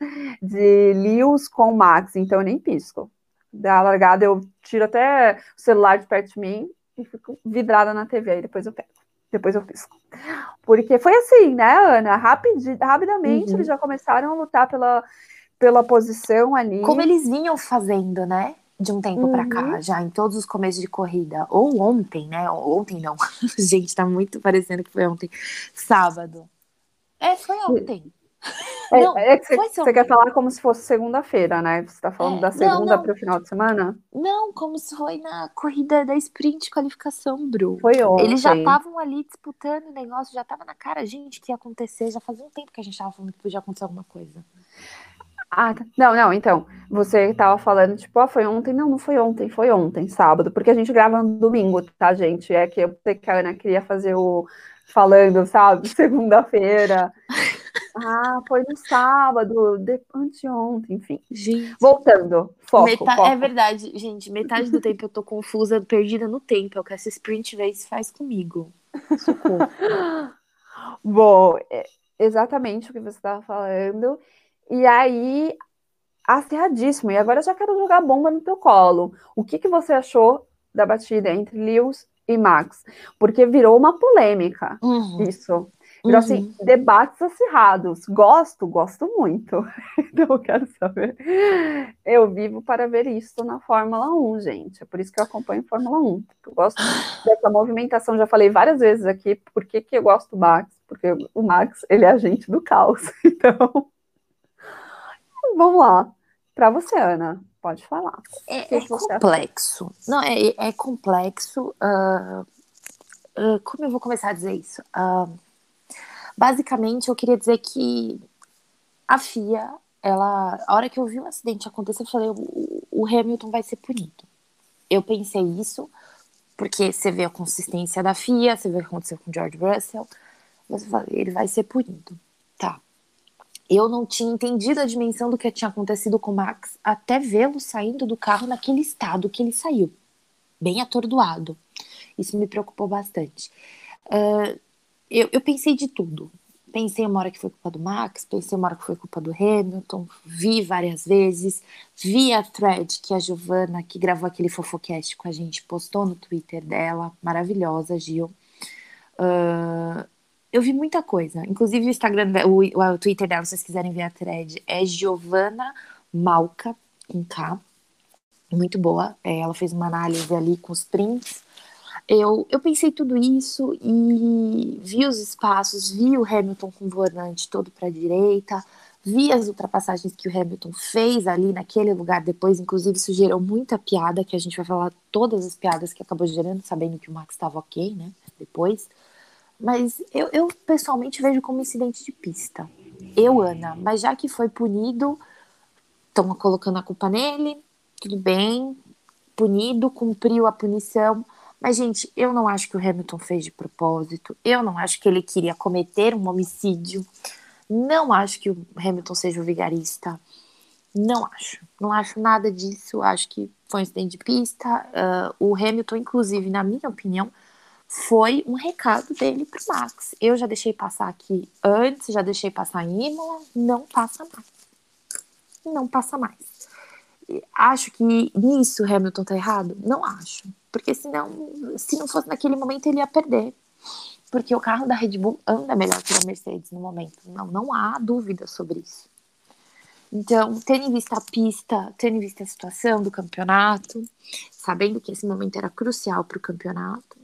de Lewis com Max, então eu nem pisco. Da largada eu tiro até o celular de perto de mim e fico vidrada na TV, aí depois eu pego. Depois eu pisco. Porque foi assim, né, Ana? Rapid, rapidamente uhum. eles já começaram a lutar pela, pela posição ali. Como eles vinham fazendo, né? de um tempo uhum. para cá, já em todos os começos de corrida, ou ontem, né? Ontem não. Gente, tá muito parecendo que foi ontem. Sábado. É, foi ontem. É, não, é que você, quer falar como se fosse segunda-feira, né? Você está falando é, da segunda para o final de semana? Não, como se foi na corrida da sprint qualificação, Bru. Foi ontem. Eles já estavam ali disputando o negócio, já estava na cara, gente, que ia acontecer. Já fazia um tempo que a gente estava falando que podia acontecer alguma coisa. Ah, tá. não, não, então, você estava falando, tipo, ah, foi ontem? Não, não foi ontem, foi ontem, sábado, porque a gente grava no domingo, tá, gente? É que eu sei que a Ana queria fazer o falando, sabe, segunda-feira. Ah, foi no sábado, de, anteontem, enfim. Gente. Voltando, foco, meta, foco. É verdade, gente. Metade do tempo eu tô confusa, perdida no tempo. É o que essa sprint race faz comigo. Socorro. Bom, é exatamente o que você estava falando. E aí, acirradíssimo. E agora eu já quero jogar bomba no teu colo. O que, que você achou da batida entre Lewis e Max? Porque virou uma polêmica uhum. isso. Então, assim, uhum. assim, debates acirrados. Gosto, gosto muito. então, eu quero saber. Eu vivo para ver isso na Fórmula 1, gente. É por isso que eu acompanho Fórmula 1. Eu gosto dessa movimentação. Já falei várias vezes aqui por que, que eu gosto do Max. Porque o Max, ele é agente do caos. Então, vamos lá. Para você, Ana, pode falar. É, é complexo. Não, é, é complexo. Uh, uh, como eu vou começar a dizer isso? Uh, Basicamente, eu queria dizer que a FIA, ela, a hora que eu vi o acidente acontecer, eu falei, o, o Hamilton vai ser punido. Eu pensei isso, porque você vê a consistência da FIA, você vê o que aconteceu com o George Russell, você fala, ele vai ser punido. Tá. Eu não tinha entendido a dimensão do que tinha acontecido com o Max até vê-lo saindo do carro naquele estado que ele saiu, bem atordoado. Isso me preocupou bastante. Uh, eu, eu pensei de tudo. Pensei uma hora que foi culpa do Max, pensei uma hora que foi culpa do Hamilton, vi várias vezes, vi a thread que a Giovana, que gravou aquele fofocast com a gente, postou no Twitter dela, maravilhosa, Gil. Uh, eu vi muita coisa, inclusive o Instagram, o, o Twitter dela, se vocês quiserem ver a thread, é Giovana Malca, com K, muito boa, é, ela fez uma análise ali com os prints, eu, eu pensei tudo isso e vi os espaços, vi o Hamilton com o volante todo para a direita, vi as ultrapassagens que o Hamilton fez ali naquele lugar depois, inclusive isso gerou muita piada, que a gente vai falar todas as piadas que acabou gerando, sabendo que o Max estava ok, né, depois. Mas eu, eu pessoalmente vejo como incidente de pista. Eu, Ana, mas já que foi punido, estão colocando a culpa nele, tudo bem, punido, cumpriu a punição, mas, gente, eu não acho que o Hamilton fez de propósito. Eu não acho que ele queria cometer um homicídio. Não acho que o Hamilton seja o vigarista. Não acho. Não acho nada disso. Acho que foi um incidente de pista. Uh, o Hamilton, inclusive, na minha opinião, foi um recado dele para o Max. Eu já deixei passar aqui antes, já deixei passar em Imola. Não passa mais. Não passa mais. Acho que nisso o Hamilton tá errado? Não acho. Porque senão, se não fosse naquele momento, ele ia perder. Porque o carro da Red Bull anda melhor que o da Mercedes no momento. Não, não há dúvida sobre isso. Então, tendo em vista a pista, tendo em vista a situação do campeonato, sabendo que esse momento era crucial para o campeonato,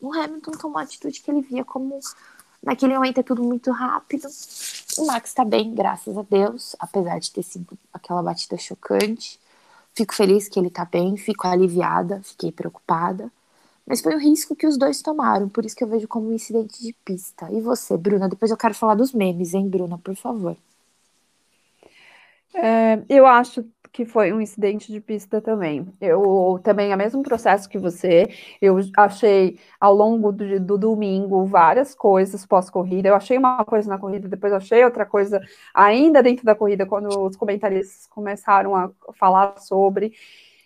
o Hamilton tomou a atitude que ele via como naquele momento é tudo muito rápido. O Max está bem, graças a Deus, apesar de ter sido aquela batida chocante. Fico feliz que ele tá bem, fico aliviada, fiquei preocupada. Mas foi o risco que os dois tomaram, por isso que eu vejo como um incidente de pista. E você, Bruna? Depois eu quero falar dos memes, hein, Bruna, por favor. É, eu acho que foi um incidente de pista também. Eu também, é o mesmo processo que você, eu achei ao longo do, do domingo várias coisas pós-corrida. Eu achei uma coisa na corrida, depois achei outra coisa ainda dentro da corrida, quando os comentaristas começaram a falar sobre.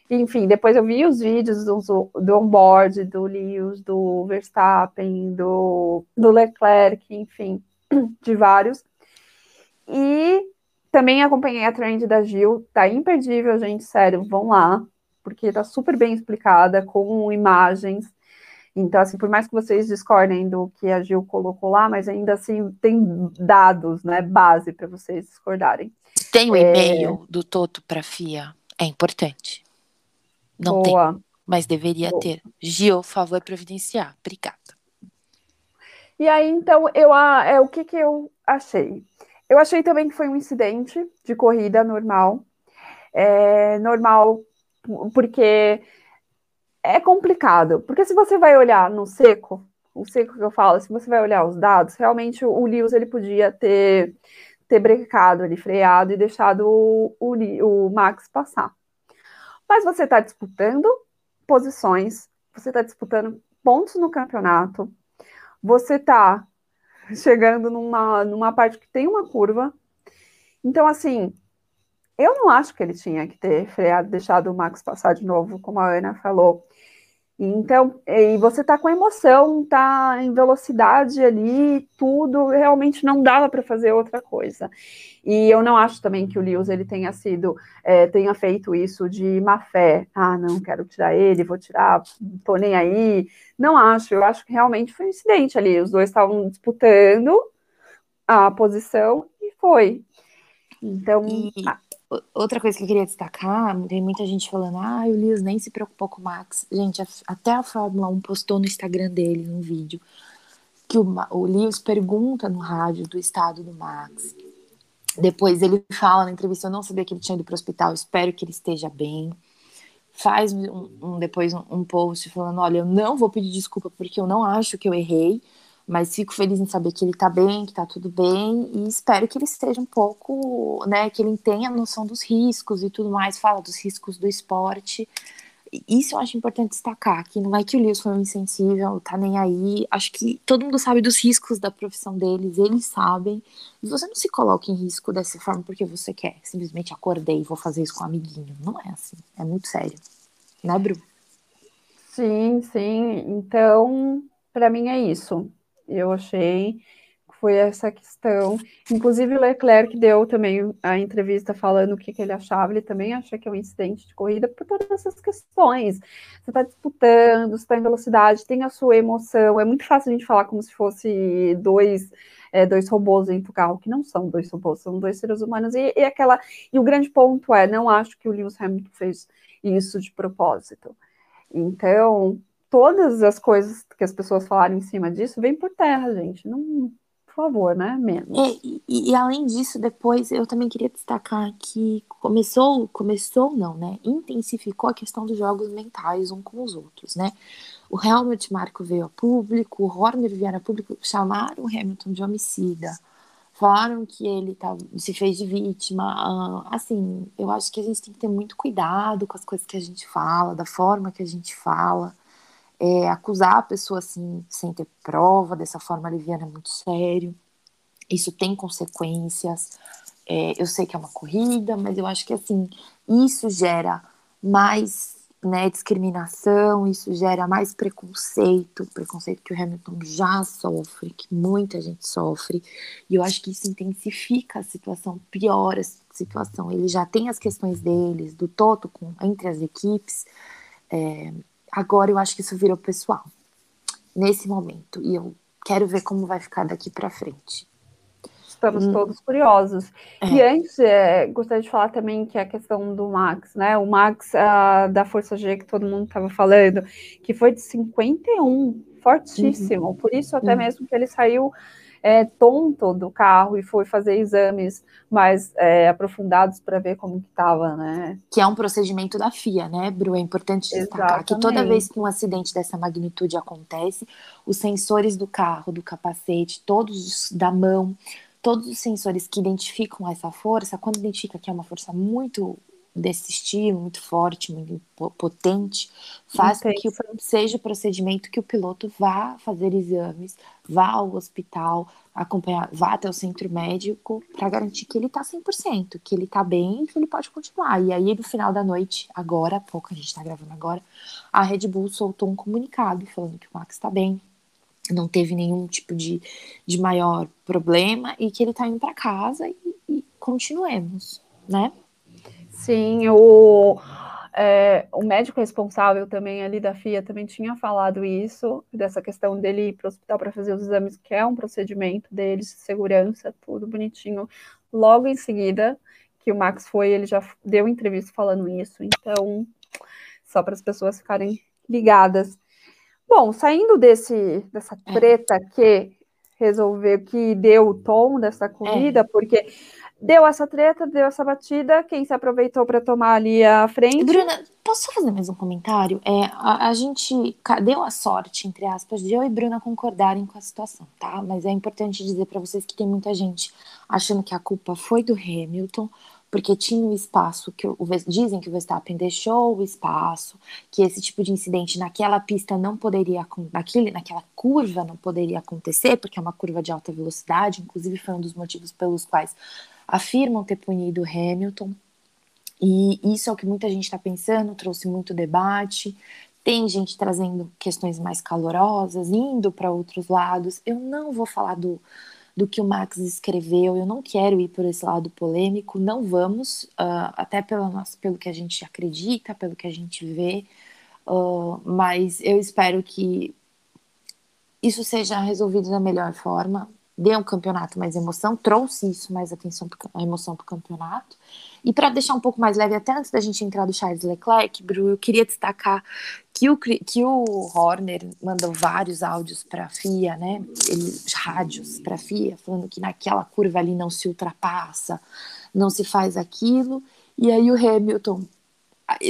Enfim, depois eu vi os vídeos do, do onboard, do Lewis, do Verstappen, do, do Leclerc, enfim, de vários. E também acompanhei a trend da Gil, tá imperdível, gente, sério, vão lá, porque tá super bem explicada, com imagens. Então, assim, por mais que vocês discordem do que a Gil colocou lá, mas ainda assim tem dados, né, base para vocês discordarem. Tem o é... e-mail do Toto para FIA, é importante. Não Boa. tem, mas deveria Boa. ter. Gil, favor providenciar. Obrigada. E aí, então, eu, é, o que, que eu achei? Eu achei também que foi um incidente de corrida normal. É, normal porque é complicado. Porque se você vai olhar no seco, o seco que eu falo, se você vai olhar os dados, realmente o Lewis ele podia ter, ter brecado ali, freado e deixado o, o, o Max passar. Mas você está disputando posições, você está disputando pontos no campeonato, você está chegando numa, numa parte que tem uma curva. Então, assim, eu não acho que ele tinha que ter freado, deixado o Max passar de novo, como a Ana falou. Então, e você tá com emoção, tá em velocidade ali, tudo, realmente não dava para fazer outra coisa. E eu não acho também que o Lewis ele tenha sido, é, tenha feito isso de má fé. Ah, não quero tirar ele, vou tirar, tô nem aí. Não acho, eu acho que realmente foi um incidente ali. Os dois estavam disputando a posição e foi. Então, e... Outra coisa que eu queria destacar, tem muita gente falando, ah, o Lewis nem se preocupou com o Max. Gente, até a Fórmula 1 postou no Instagram dele um vídeo que o, o Lewis pergunta no rádio do estado do Max. Depois ele fala na entrevista, eu não sabia que ele tinha ido para o hospital, espero que ele esteja bem. Faz um, um depois um, um post falando, olha, eu não vou pedir desculpa porque eu não acho que eu errei, mas fico feliz em saber que ele tá bem, que tá tudo bem, e espero que ele esteja um pouco, né, que ele tenha noção dos riscos e tudo mais, fala dos riscos do esporte. Isso eu acho importante destacar, que não é que o Lewis foi um insensível, tá nem aí. Acho que todo mundo sabe dos riscos da profissão deles, eles sabem. E você não se coloca em risco dessa forma porque você quer. Simplesmente acordei e vou fazer isso com um amiguinho. Não é assim. É muito sério. Né, Bru? Sim, sim. Então, para mim é isso eu achei foi essa questão. Inclusive, o Leclerc deu também a entrevista falando o que, que ele achava. Ele também acha que é um incidente de corrida por todas essas questões. Você está disputando, você está em velocidade, tem a sua emoção. É muito fácil a gente falar como se fosse dois. É, dois robôs dentro do carro, que não são dois robôs, são dois seres humanos, e, e aquela. E o grande ponto é, não acho que o Lewis Hamilton fez isso de propósito. Então, todas as coisas que as pessoas falaram em cima disso vêm por terra, gente. Não, por favor, né? Menos. É, e, e, além disso, depois eu também queria destacar que começou, começou não, né? Intensificou a questão dos jogos mentais um com os outros, né? O Helmut Marko veio a público, o Horner vieram a público, chamaram o Hamilton de homicida, falaram que ele tá, se fez de vítima. Uh, assim, eu acho que a gente tem que ter muito cuidado com as coisas que a gente fala, da forma que a gente fala. É, acusar a pessoa assim, sem ter prova, dessa forma liviana é muito sério. Isso tem consequências. É, eu sei que é uma corrida, mas eu acho que assim, isso gera mais né, discriminação, isso gera mais preconceito, preconceito que o Hamilton já sofre, que muita gente sofre, e eu acho que isso intensifica a situação, piora a situação. Ele já tem as questões deles, do Toto com, entre as equipes, é, Agora eu acho que isso virou pessoal, nesse momento. E eu quero ver como vai ficar daqui para frente. Estamos hum. todos curiosos. É. E antes, é, gostaria de falar também que a questão do Max, né? O Max uh, da Força G que todo mundo estava falando, que foi de 51, fortíssimo. Uhum. Por isso, até uhum. mesmo que ele saiu é, tonto do carro e foi fazer exames mais é, aprofundados para ver como que estava, né? Que é um procedimento da FIA, né, Bru? É importante destacar Exatamente. que toda vez que um acidente dessa magnitude acontece, os sensores do carro, do capacete, todos da mão, todos os sensores que identificam essa força, quando identifica que é uma força muito desse estilo, muito forte, muito potente, faz com que seja o procedimento que o piloto vá fazer exames, vá ao hospital, acompanhar, vá até o centro médico para garantir que ele está 100%, que ele está bem e que ele pode continuar. E aí, no final da noite, agora, pouco, a gente está gravando agora, a Red Bull soltou um comunicado falando que o Max está bem, não teve nenhum tipo de, de maior problema e que ele está indo para casa e, e continuemos, né? Sim, o, é, o médico responsável também ali da FIA também tinha falado isso, dessa questão dele ir para o hospital para fazer os exames, que é um procedimento deles, segurança, tudo bonitinho. Logo em seguida que o Max foi, ele já deu entrevista falando isso, então, só para as pessoas ficarem ligadas. Bom, saindo desse, dessa é. treta que resolveu, que deu o tom dessa corrida, é. porque Deu essa treta, deu essa batida, quem se aproveitou para tomar ali a frente. Bruna, posso fazer mais um comentário? É, a, a, gente deu a sorte, entre aspas, de eu e Bruna concordarem com a situação, tá? Mas é importante dizer para vocês que tem muita gente achando que a culpa foi do Hamilton, porque tinha o espaço que o, dizem que o Verstappen deixou o espaço, que esse tipo de incidente naquela pista não poderia, naquele, naquela curva não poderia acontecer, porque é uma curva de alta velocidade, inclusive foi um dos motivos pelos quais afirmam ter punido Hamilton, e isso é o que muita gente está pensando, trouxe muito debate. Tem gente trazendo questões mais calorosas, indo para outros lados. Eu não vou falar do, do que o Max escreveu, eu não quero ir por esse lado polêmico, não vamos, uh, até pelo, nosso, pelo que a gente acredita, pelo que a gente vê, uh, mas eu espero que isso seja resolvido da melhor forma deu um campeonato mais emoção, trouxe isso mais atenção, a emoção para o campeonato. E para deixar um pouco mais leve, até antes da gente entrar do Charles Leclerc, Bru, eu queria destacar que o, que o Horner mandou vários áudios para a FIA, né? Ele, rádios para a FIA, falando que naquela curva ali não se ultrapassa, não se faz aquilo. E aí o Hamilton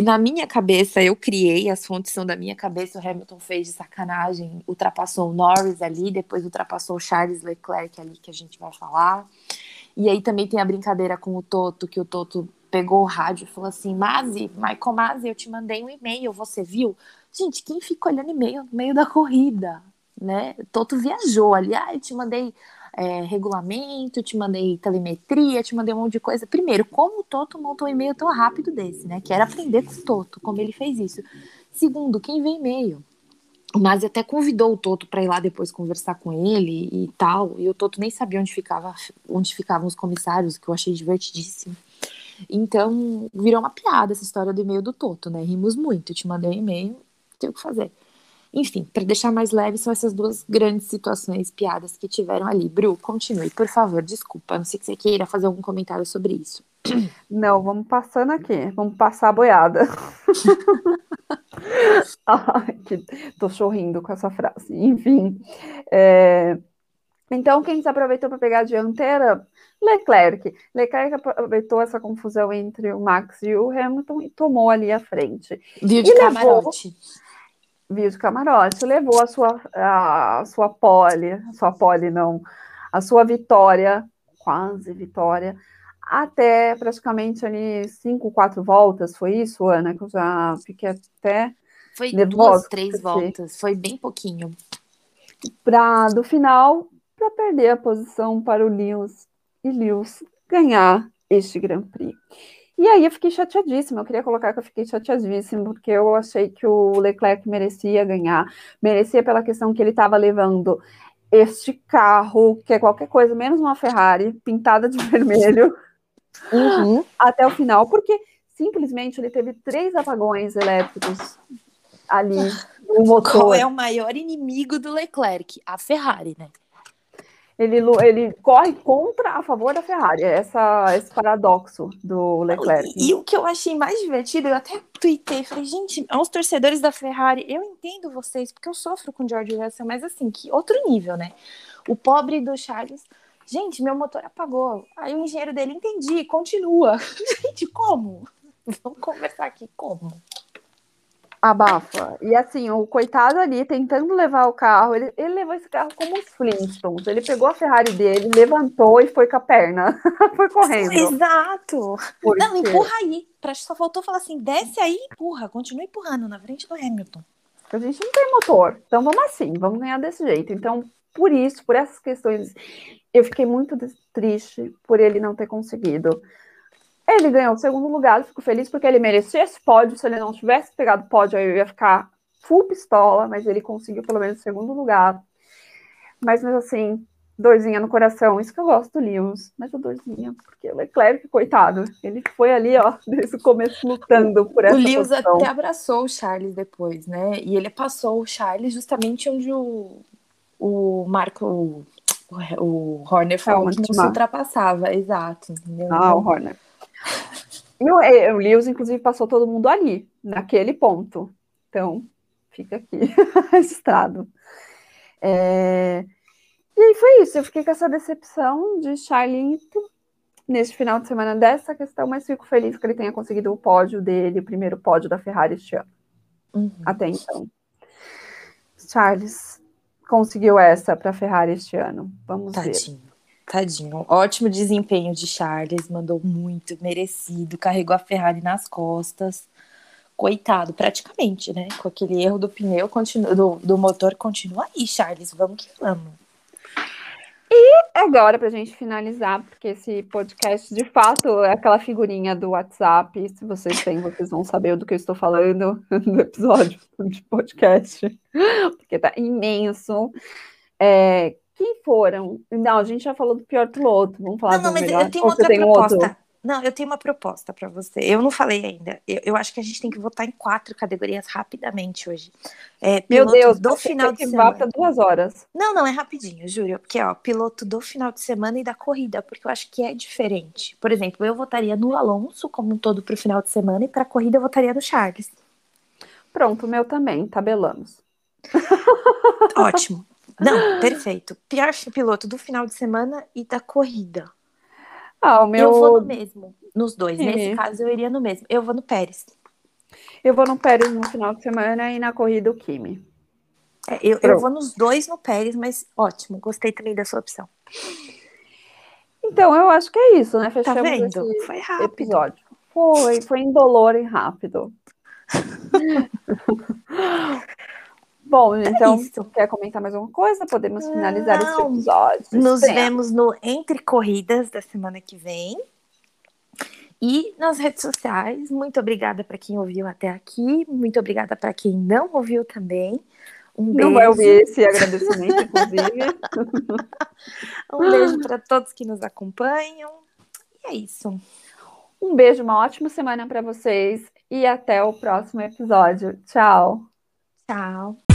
na minha cabeça, eu criei, as fontes são da minha cabeça, o Hamilton fez de sacanagem, ultrapassou o Norris ali, depois ultrapassou o Charles Leclerc ali, que a gente vai falar. E aí também tem a brincadeira com o Toto, que o Toto pegou o rádio e falou assim, Mazi, Michael Mazi, eu te mandei um e-mail, você viu? Gente, quem fica olhando e-mail no meio da corrida, né? Toto viajou ali, ah, eu te mandei é, regulamento, te mandei telemetria, te mandei um monte de coisa. Primeiro, como o Toto montou um e-mail tão rápido desse, né? Quero aprender com o Toto, como ele fez isso. Segundo, quem vê e-mail? o Masi até convidou o Toto para ir lá depois conversar com ele e tal. E o Toto nem sabia onde ficava, onde ficavam os comissários, que eu achei divertidíssimo. Então, virou uma piada essa história do e-mail do Toto, né? Rimos muito. Te mandei um e-mail, tem o que fazer. Enfim, para deixar mais leve, são essas duas grandes situações, piadas que tiveram ali. Bru, continue, por favor, desculpa. Não sei se você queira fazer algum comentário sobre isso. Não, vamos passando aqui. Vamos passar a boiada. Ai, que... Tô sorrindo com essa frase. Enfim. É... Então, quem se aproveitou para pegar a dianteira? Leclerc. Leclerc aproveitou essa confusão entre o Max e o Hamilton e tomou ali a frente. Viu de e camarote. Levou... Viu de camarote. Levou a sua, a sua pole, sua pole não, a sua vitória, quase vitória, até praticamente ali cinco, quatro voltas, foi isso, Ana? Que eu já fiquei até. Foi nervosa, duas, três voltas, foi bem pouquinho. Pra, do final, para perder a posição para o Lewis e Lewis ganhar este Grand Prix. E aí eu fiquei chateadíssima, eu queria colocar que eu fiquei chateadíssima, porque eu achei que o Leclerc merecia ganhar, merecia pela questão que ele estava levando este carro, que é qualquer coisa, menos uma Ferrari, pintada de vermelho, uhum. até o final, porque simplesmente ele teve três apagões elétricos ali no motor. Qual é o maior inimigo do Leclerc? A Ferrari, né? Ele, ele corre contra a favor da Ferrari. É essa, esse paradoxo do Leclerc. E, e, o que eu achei mais divertido, eu até tuitei, falei, gente, aos torcedores da Ferrari, eu entendo vocês, porque eu sofro com George Russell, mas assim, que outro nível, né? O pobre do Charles, gente, meu motor apagou. Aí o engenheiro dele, entendi, continua. gente, como? Vamos conversar aqui, como? Abafa. E assim, o coitado ali tentando levar o carro, ele, ele levou esse carro como os Flintstones. Ele pegou a Ferrari dele, levantou e foi com a perna. foi correndo. Exato. Porque... Não, empurra aí. Só faltou falar assim: desce aí e empurra. Continua empurrando na frente do Hamilton. A gente não tem motor. Então vamos assim, vamos ganhar desse jeito. Então, por isso, por essas questões, eu fiquei muito triste por ele não ter conseguido. Ele ganhou o segundo lugar, fico feliz porque ele merecia esse pódio. Se ele não tivesse pegado pódio, eu ia ficar full pistola, mas ele conseguiu pelo menos o segundo lugar. Mas, mas assim, dorzinha no coração, isso que eu gosto do Lewis, mas o dorzinha, porque o Leclerc, coitado, ele foi ali, ó, desde o começo lutando por essa O Lewis posição. até abraçou o Charles depois, né? E ele passou o Charles justamente onde o, o Marco, o, o Horner falou é, que não se ultrapassava, exato, entendeu? Ah, o Horner. E o, é, o Lewis, inclusive, passou todo mundo ali, naquele ponto. Então, fica aqui registrado. É... E aí foi isso. Eu fiquei com essa decepção de Charlito neste final de semana dessa questão, mas fico feliz que ele tenha conseguido o pódio dele, o primeiro pódio da Ferrari este ano. Uhum. Até então. Charles conseguiu essa para a Ferrari este ano. Vamos Tadinho. ver. Tadinho. Ótimo desempenho de Charles, mandou muito, merecido, carregou a Ferrari nas costas. Coitado, praticamente, né? Com aquele erro do pneu, continua, do, do motor, continua aí, Charles. Vamos que vamos. E agora, para a gente finalizar, porque esse podcast de fato é aquela figurinha do WhatsApp. Se vocês têm, vocês vão saber do que eu estou falando no episódio de podcast, porque tá imenso. É, quem foram? Não, a gente já falou do pior piloto. Vamos falar não, não, do melhor. Eu tenho Ou outra proposta. Um não, eu tenho uma proposta para você. Eu não falei ainda. Eu, eu, acho que a gente tem que votar em quatro categorias rapidamente hoje. É, Meu Deus, do final de semana. Para duas horas. Não, não é rapidinho, juro. Porque ó, piloto do final de semana e da corrida, porque eu acho que é diferente. Por exemplo, eu votaria no Alonso como um todo para o final de semana e para a corrida eu votaria no Charles. Pronto, o meu também. Tabelamos. Ótimo. Não, perfeito. Pior piloto do final de semana e da corrida. Ah, o meu... Eu vou no mesmo, nos dois. Sim. Nesse caso, eu iria no mesmo. Eu vou no Pérez. Eu vou no Pérez no final de semana e na corrida o Kimi. É, eu, eu vou nos dois no Pérez, mas ótimo, gostei também da sua opção. Então, eu acho que é isso, né? Fechamos tá vendo? Foi rápido. episódio. Foi, foi indolor e rápido. Bom, é então, isso. quer comentar mais alguma coisa? Podemos finalizar Não. esse episódio. Nos vemos no Entre Corridas da semana que vem. E nas redes sociais, muito obrigada para quem ouviu até aqui, muito obrigada para quem não ouviu também. Um Não vai ouvir esse agradecimento, inclusive. um beijo para todos que nos acompanham. E é isso. Um beijo, uma ótima semana para vocês e até o próximo episódio. Tchau. Tchau.